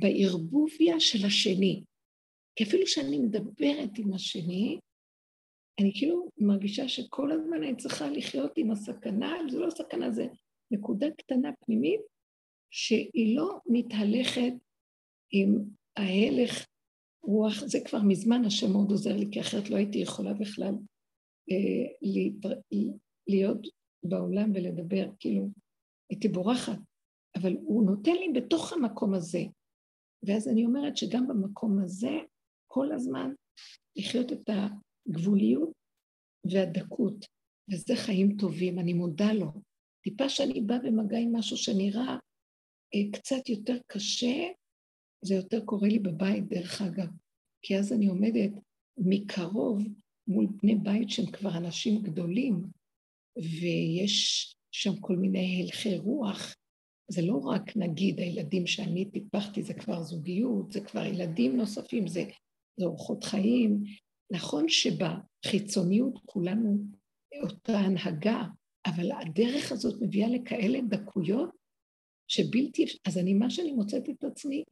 בערבוביה של השני. כי אפילו שאני מדברת עם השני, אני כאילו מרגישה שכל הזמן אני צריכה לחיות עם הסכנה, זה לא סכנה, זה נקודה קטנה פנימית, שהיא לא מתהלכת עם ההלך רוח, זה כבר מזמן השם מאוד עוזר לי, כי אחרת לא הייתי יכולה בכלל אה, להיות בעולם ולדבר, כאילו, הייתי בורחת. אבל הוא נותן לי בתוך המקום הזה. ואז אני אומרת שגם במקום הזה, כל הזמן לחיות את הגבוליות והדקות, וזה חיים טובים, אני מודה לו. טיפה שאני באה במגע עם משהו שנראה אה, קצת יותר קשה, זה יותר קורה לי בבית, דרך אגב. כי אז אני עומדת מקרוב מול בני בית שהם כבר אנשים גדולים, ויש שם כל מיני הלכי רוח, זה לא רק נגיד הילדים שאני טיפחתי, זה כבר זוגיות, זה כבר ילדים נוספים, זה, זה אורחות חיים. נכון שבחיצוניות כולנו אותה הנהגה, אבל הדרך הזאת מביאה לכאלה דקויות שבלתי אז אני, מה שאני מוצאת את עצמי,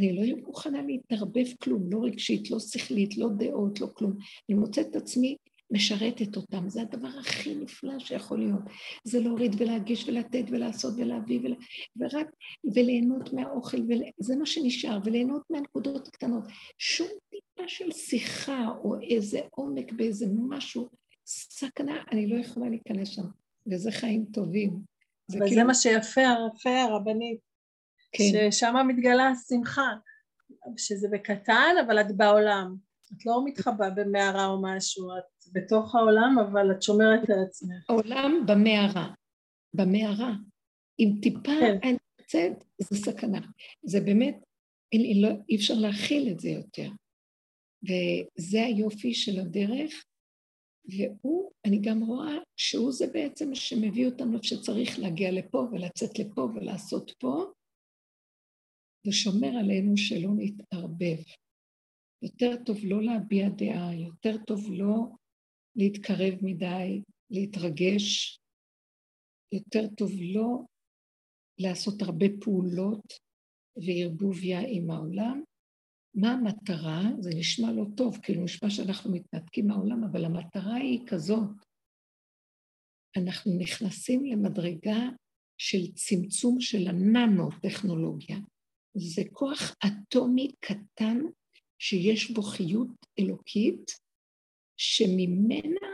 אני לא מוכנה להתערבב כלום, לא רגשית, לא שכלית, לא דעות, לא כלום. אני מוצאת את עצמי משרתת אותם, זה הדבר הכי נפלא שיכול להיות. זה להוריד ולהגיש ולתת ולעשות ולהביא ול... ורק, וליהנות מהאוכל, וזה מה שנשאר, וליהנות מהנקודות הקטנות. שום טיפה של שיחה או איזה עומק באיזה משהו, סכנה, אני לא יכולה להיכנס שם, וזה חיים טובים. זה וזה כאילו... מה שיפה, יפה הרבנית, כן. ששם מתגלה השמחה, שזה בקטן, אבל את בעולם. את לא מתחבאה במערה או משהו, את בתוך העולם, אבל את שומרת על עצמך. העולם במערה. במערה. אם טיפה כן. אני יוצאת, זה סכנה. זה באמת, אין, לא, אי אפשר להכיל את זה יותר. וזה היופי של הדרך, והוא, אני גם רואה שהוא זה בעצם שמביא אותנו שצריך להגיע לפה ולצאת לפה ולעשות פה, ושומר עלינו שלא נתערבב. יותר טוב לא להביע דעה, יותר טוב לא להתקרב מדי, להתרגש, יותר טוב לא לעשות הרבה פעולות וערבוביה עם העולם. מה המטרה? זה נשמע לא טוב, כאילו נשמע שאנחנו מתנתקים מהעולם, אבל המטרה היא כזאת, אנחנו נכנסים למדרגה של צמצום של הננו-טכנולוגיה. זה כוח אטומי קטן שיש בו חיות אלוקית, שממנה,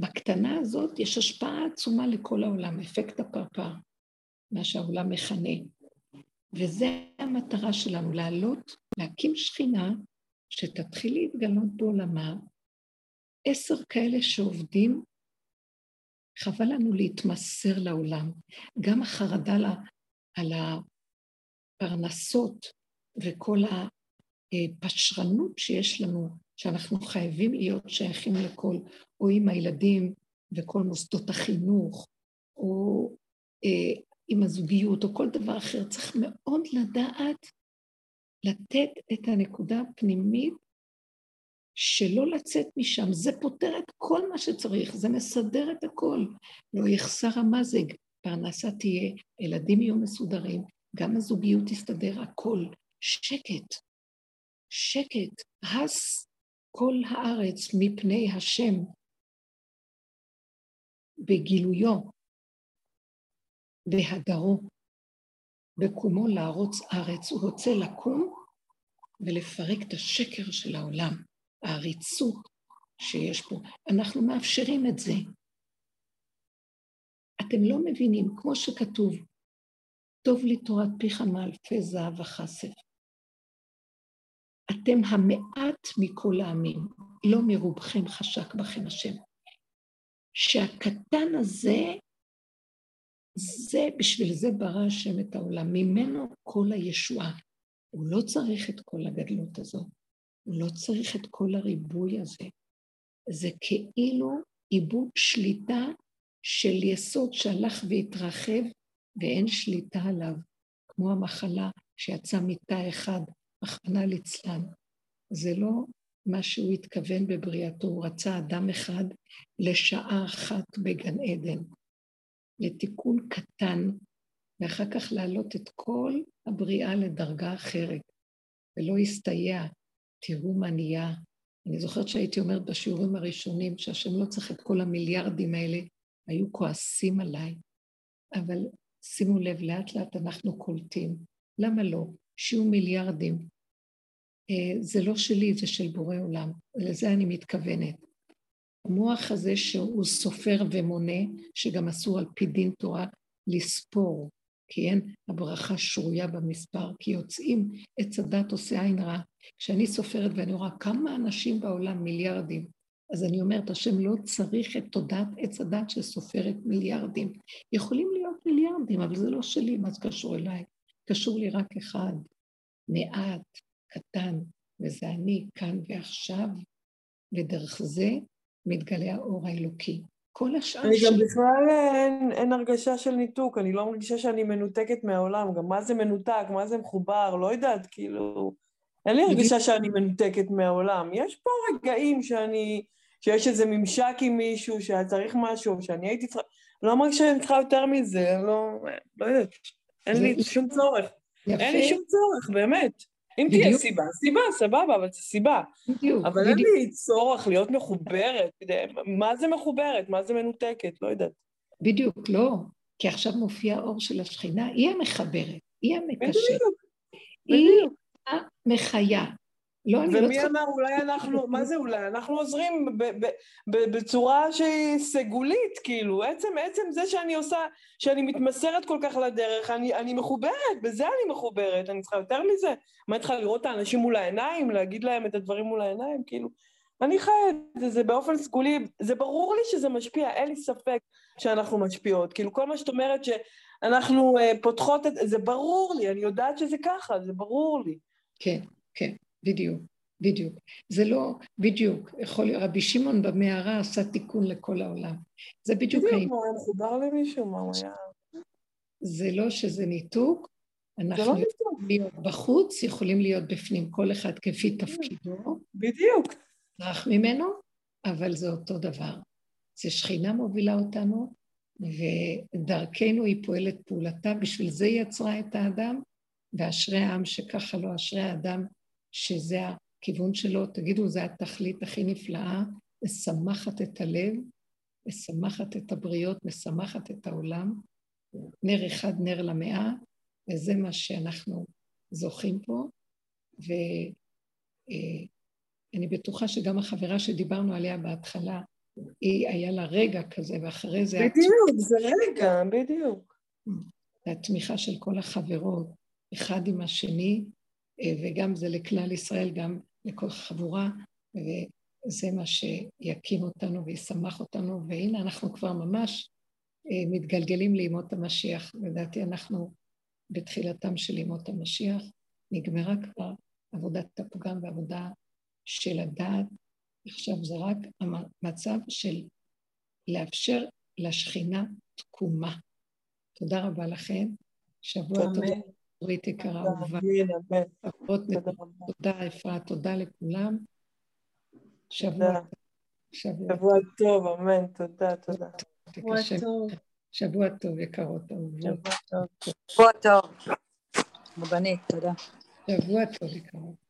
בקטנה הזאת, יש השפעה עצומה לכל העולם, אפקט הפרפר, מה שהעולם מכנה. וזו המטרה שלנו, לעלות, להקים שכינה שתתחיל להתגלות בעולמה, עשר כאלה שעובדים, חבל לנו להתמסר לעולם. גם החרדה על הפרנסות וכל הפשרנות שיש לנו, שאנחנו חייבים להיות שייכים לכל, או עם הילדים וכל מוסדות החינוך, או אה, עם הזוגיות או כל דבר אחר, צריך מאוד לדעת לתת את הנקודה הפנימית שלא לצאת משם. זה פותר את כל מה שצריך, זה מסדר את הכל. לא יחסר המזג, פרנסה תהיה, ילדים יהיו מסודרים, גם הזוגיות תסתדר, הכל. שקט, שקט, הס כל הארץ מפני השם בגילויו והדרו בקומו לערוץ ארץ. הוא רוצה לקום ולפרק את השקר של העולם, העריצות שיש פה. אנחנו מאפשרים את זה. אתם לא מבינים, כמו שכתוב, טוב לי תורת פיך מאלפי זהב וכסף. אתם המעט מכל העמים, לא מרובכם חשק בכם השם. שהקטן הזה, זה, בשביל זה ברא השם את העולם, ממנו כל הישועה. הוא לא צריך את כל הגדלות הזאת, הוא לא צריך את כל הריבוי הזה. זה כאילו איבוד שליטה של יסוד שהלך והתרחב ואין שליטה עליו, כמו המחלה שיצא מתא אחד, רחמנא ליצלן. זה לא מה שהוא התכוון בבריאתו, הוא רצה אדם אחד לשעה אחת בגן עדן, לתיקון קטן, ואחר כך להעלות את כל הבריאה לדרגה אחרת, ולא הסתייע. תראו מה נהיה. אני זוכרת שהייתי אומרת בשיעורים הראשונים שהשם לא צריך את כל המיליארדים האלה, היו כועסים עליי. אבל שימו לב, לאט לאט אנחנו קולטים. למה לא? שיהיו מיליארדים. אה, זה לא שלי, זה של בורא עולם. לזה אני מתכוונת. המוח הזה שהוא סופר ומונה, שגם אסור על פי דין תורה לספור, כי אין הברכה שרויה במספר, כי יוצאים עץ הדת עושה עין רע. כשאני סופרת ואני רואה כמה אנשים בעולם, מיליארדים, אז אני אומרת, השם לא צריך את תודעת עץ הדת שסופרת מיליארדים. יכולים להיות מיליארדים, אבל זה לא שלי, מה זה קשור אליי? קשור לי רק אחד, מעט, קטן, וזה אני כאן ועכשיו, ודרך זה מתגלה האור האלוקי. כל השאר אני גם בכלל אין, אין הרגשה של ניתוק, אני לא מרגישה שאני מנותקת מהעולם, גם מה זה מנותק, מה זה מחובר, לא יודעת, כאילו... אין לי הרגשה שאני מנותקת מהעולם. יש פה רגעים שאני... שיש איזה ממשק עם מישהו, שהיה צריך משהו, שאני הייתי צריכה... לא מרגישה שאני צריכה יותר מזה, לא... לא יודעת. אין לי שום צורך. יפה. אין לי שום צורך, באמת. אם בדיוק. תהיה סיבה, סיבה, סבבה, אבל זו סיבה. בדיוק. אבל בדיוק. אין לי צורך להיות מחוברת. מה זה מחוברת? מה זה מנותקת? לא יודעת. בדיוק, לא. כי עכשיו מופיע האור של השכינה, היא המחברת, היא המקשרת. בדיוק. היא המחיה. לא, אני לא ומי אמר, אולי אנחנו, מה זה אולי? אנחנו עוזרים בצורה שהיא סגולית, כאילו. עצם, עצם זה שאני עושה, שאני מתמסרת כל כך לדרך, אני, אני מחוברת, בזה אני מחוברת, אני צריכה יותר מזה. מה, אני צריכה לראות את האנשים מול העיניים, להגיד להם את הדברים מול העיניים? כאילו, אני חיה את זה, זה באופן סגולי, זה ברור לי שזה משפיע, אין לי ספק שאנחנו משפיעות. כאילו, כל מה שאת אומרת שאנחנו uh, פותחות את זה ברור לי, אני יודעת שזה ככה, זה ברור לי. כן, כן. בדיוק, בדיוק. זה לא, בדיוק, יכול להיות, רבי שמעון במערה עשה תיקון לכל העולם. זה בדיוק... בדיוק, הוא היה מחובר למישהו, מה הוא היה... זה לא שזה ניתוק, אנחנו לא יכולים להיות בחוץ, יכולים להיות בפנים, כל אחד כפי תפקידו. בדיוק. רך ממנו, אבל זה אותו דבר. זה שכינה מובילה אותנו, ודרכנו היא פועלת פעולתה, בשביל זה היא יצרה את האדם, ואשרי העם שככה לא אשרי האדם שזה הכיוון שלו, תגידו, זה התכלית הכי נפלאה, משמחת את הלב, משמחת את הבריות, משמחת את העולם. נר אחד, נר למאה, וזה מה שאנחנו זוכים פה. ואני אה, בטוחה שגם החברה שדיברנו עליה בהתחלה, היא, היה לה רגע כזה, ואחרי זה... בדיוק, זה רגע, בדיוק. והתמיכה של כל החברות, אחד עם השני, וגם זה לכלל ישראל, גם לכל חבורה, וזה מה שיקים אותנו וישמח אותנו, והנה אנחנו כבר ממש אה, מתגלגלים לימות המשיח. לדעתי אנחנו בתחילתם של ימות המשיח, נגמרה כבר עבודת הפגם ועבודה של הדעת. עכשיו זה רק המצב של לאפשר לשכינה תקומה. תודה רבה לכם. שבוע טוב, אורית יקרה אהובה. תודה אפרת, תודה לכולם. שבוע שבוע טוב, אמן, תודה, תודה. שבוע טוב. שבוע טוב, יקרות אהובות. שבוע טוב. רבנית, תודה. שבוע טוב, יקרות.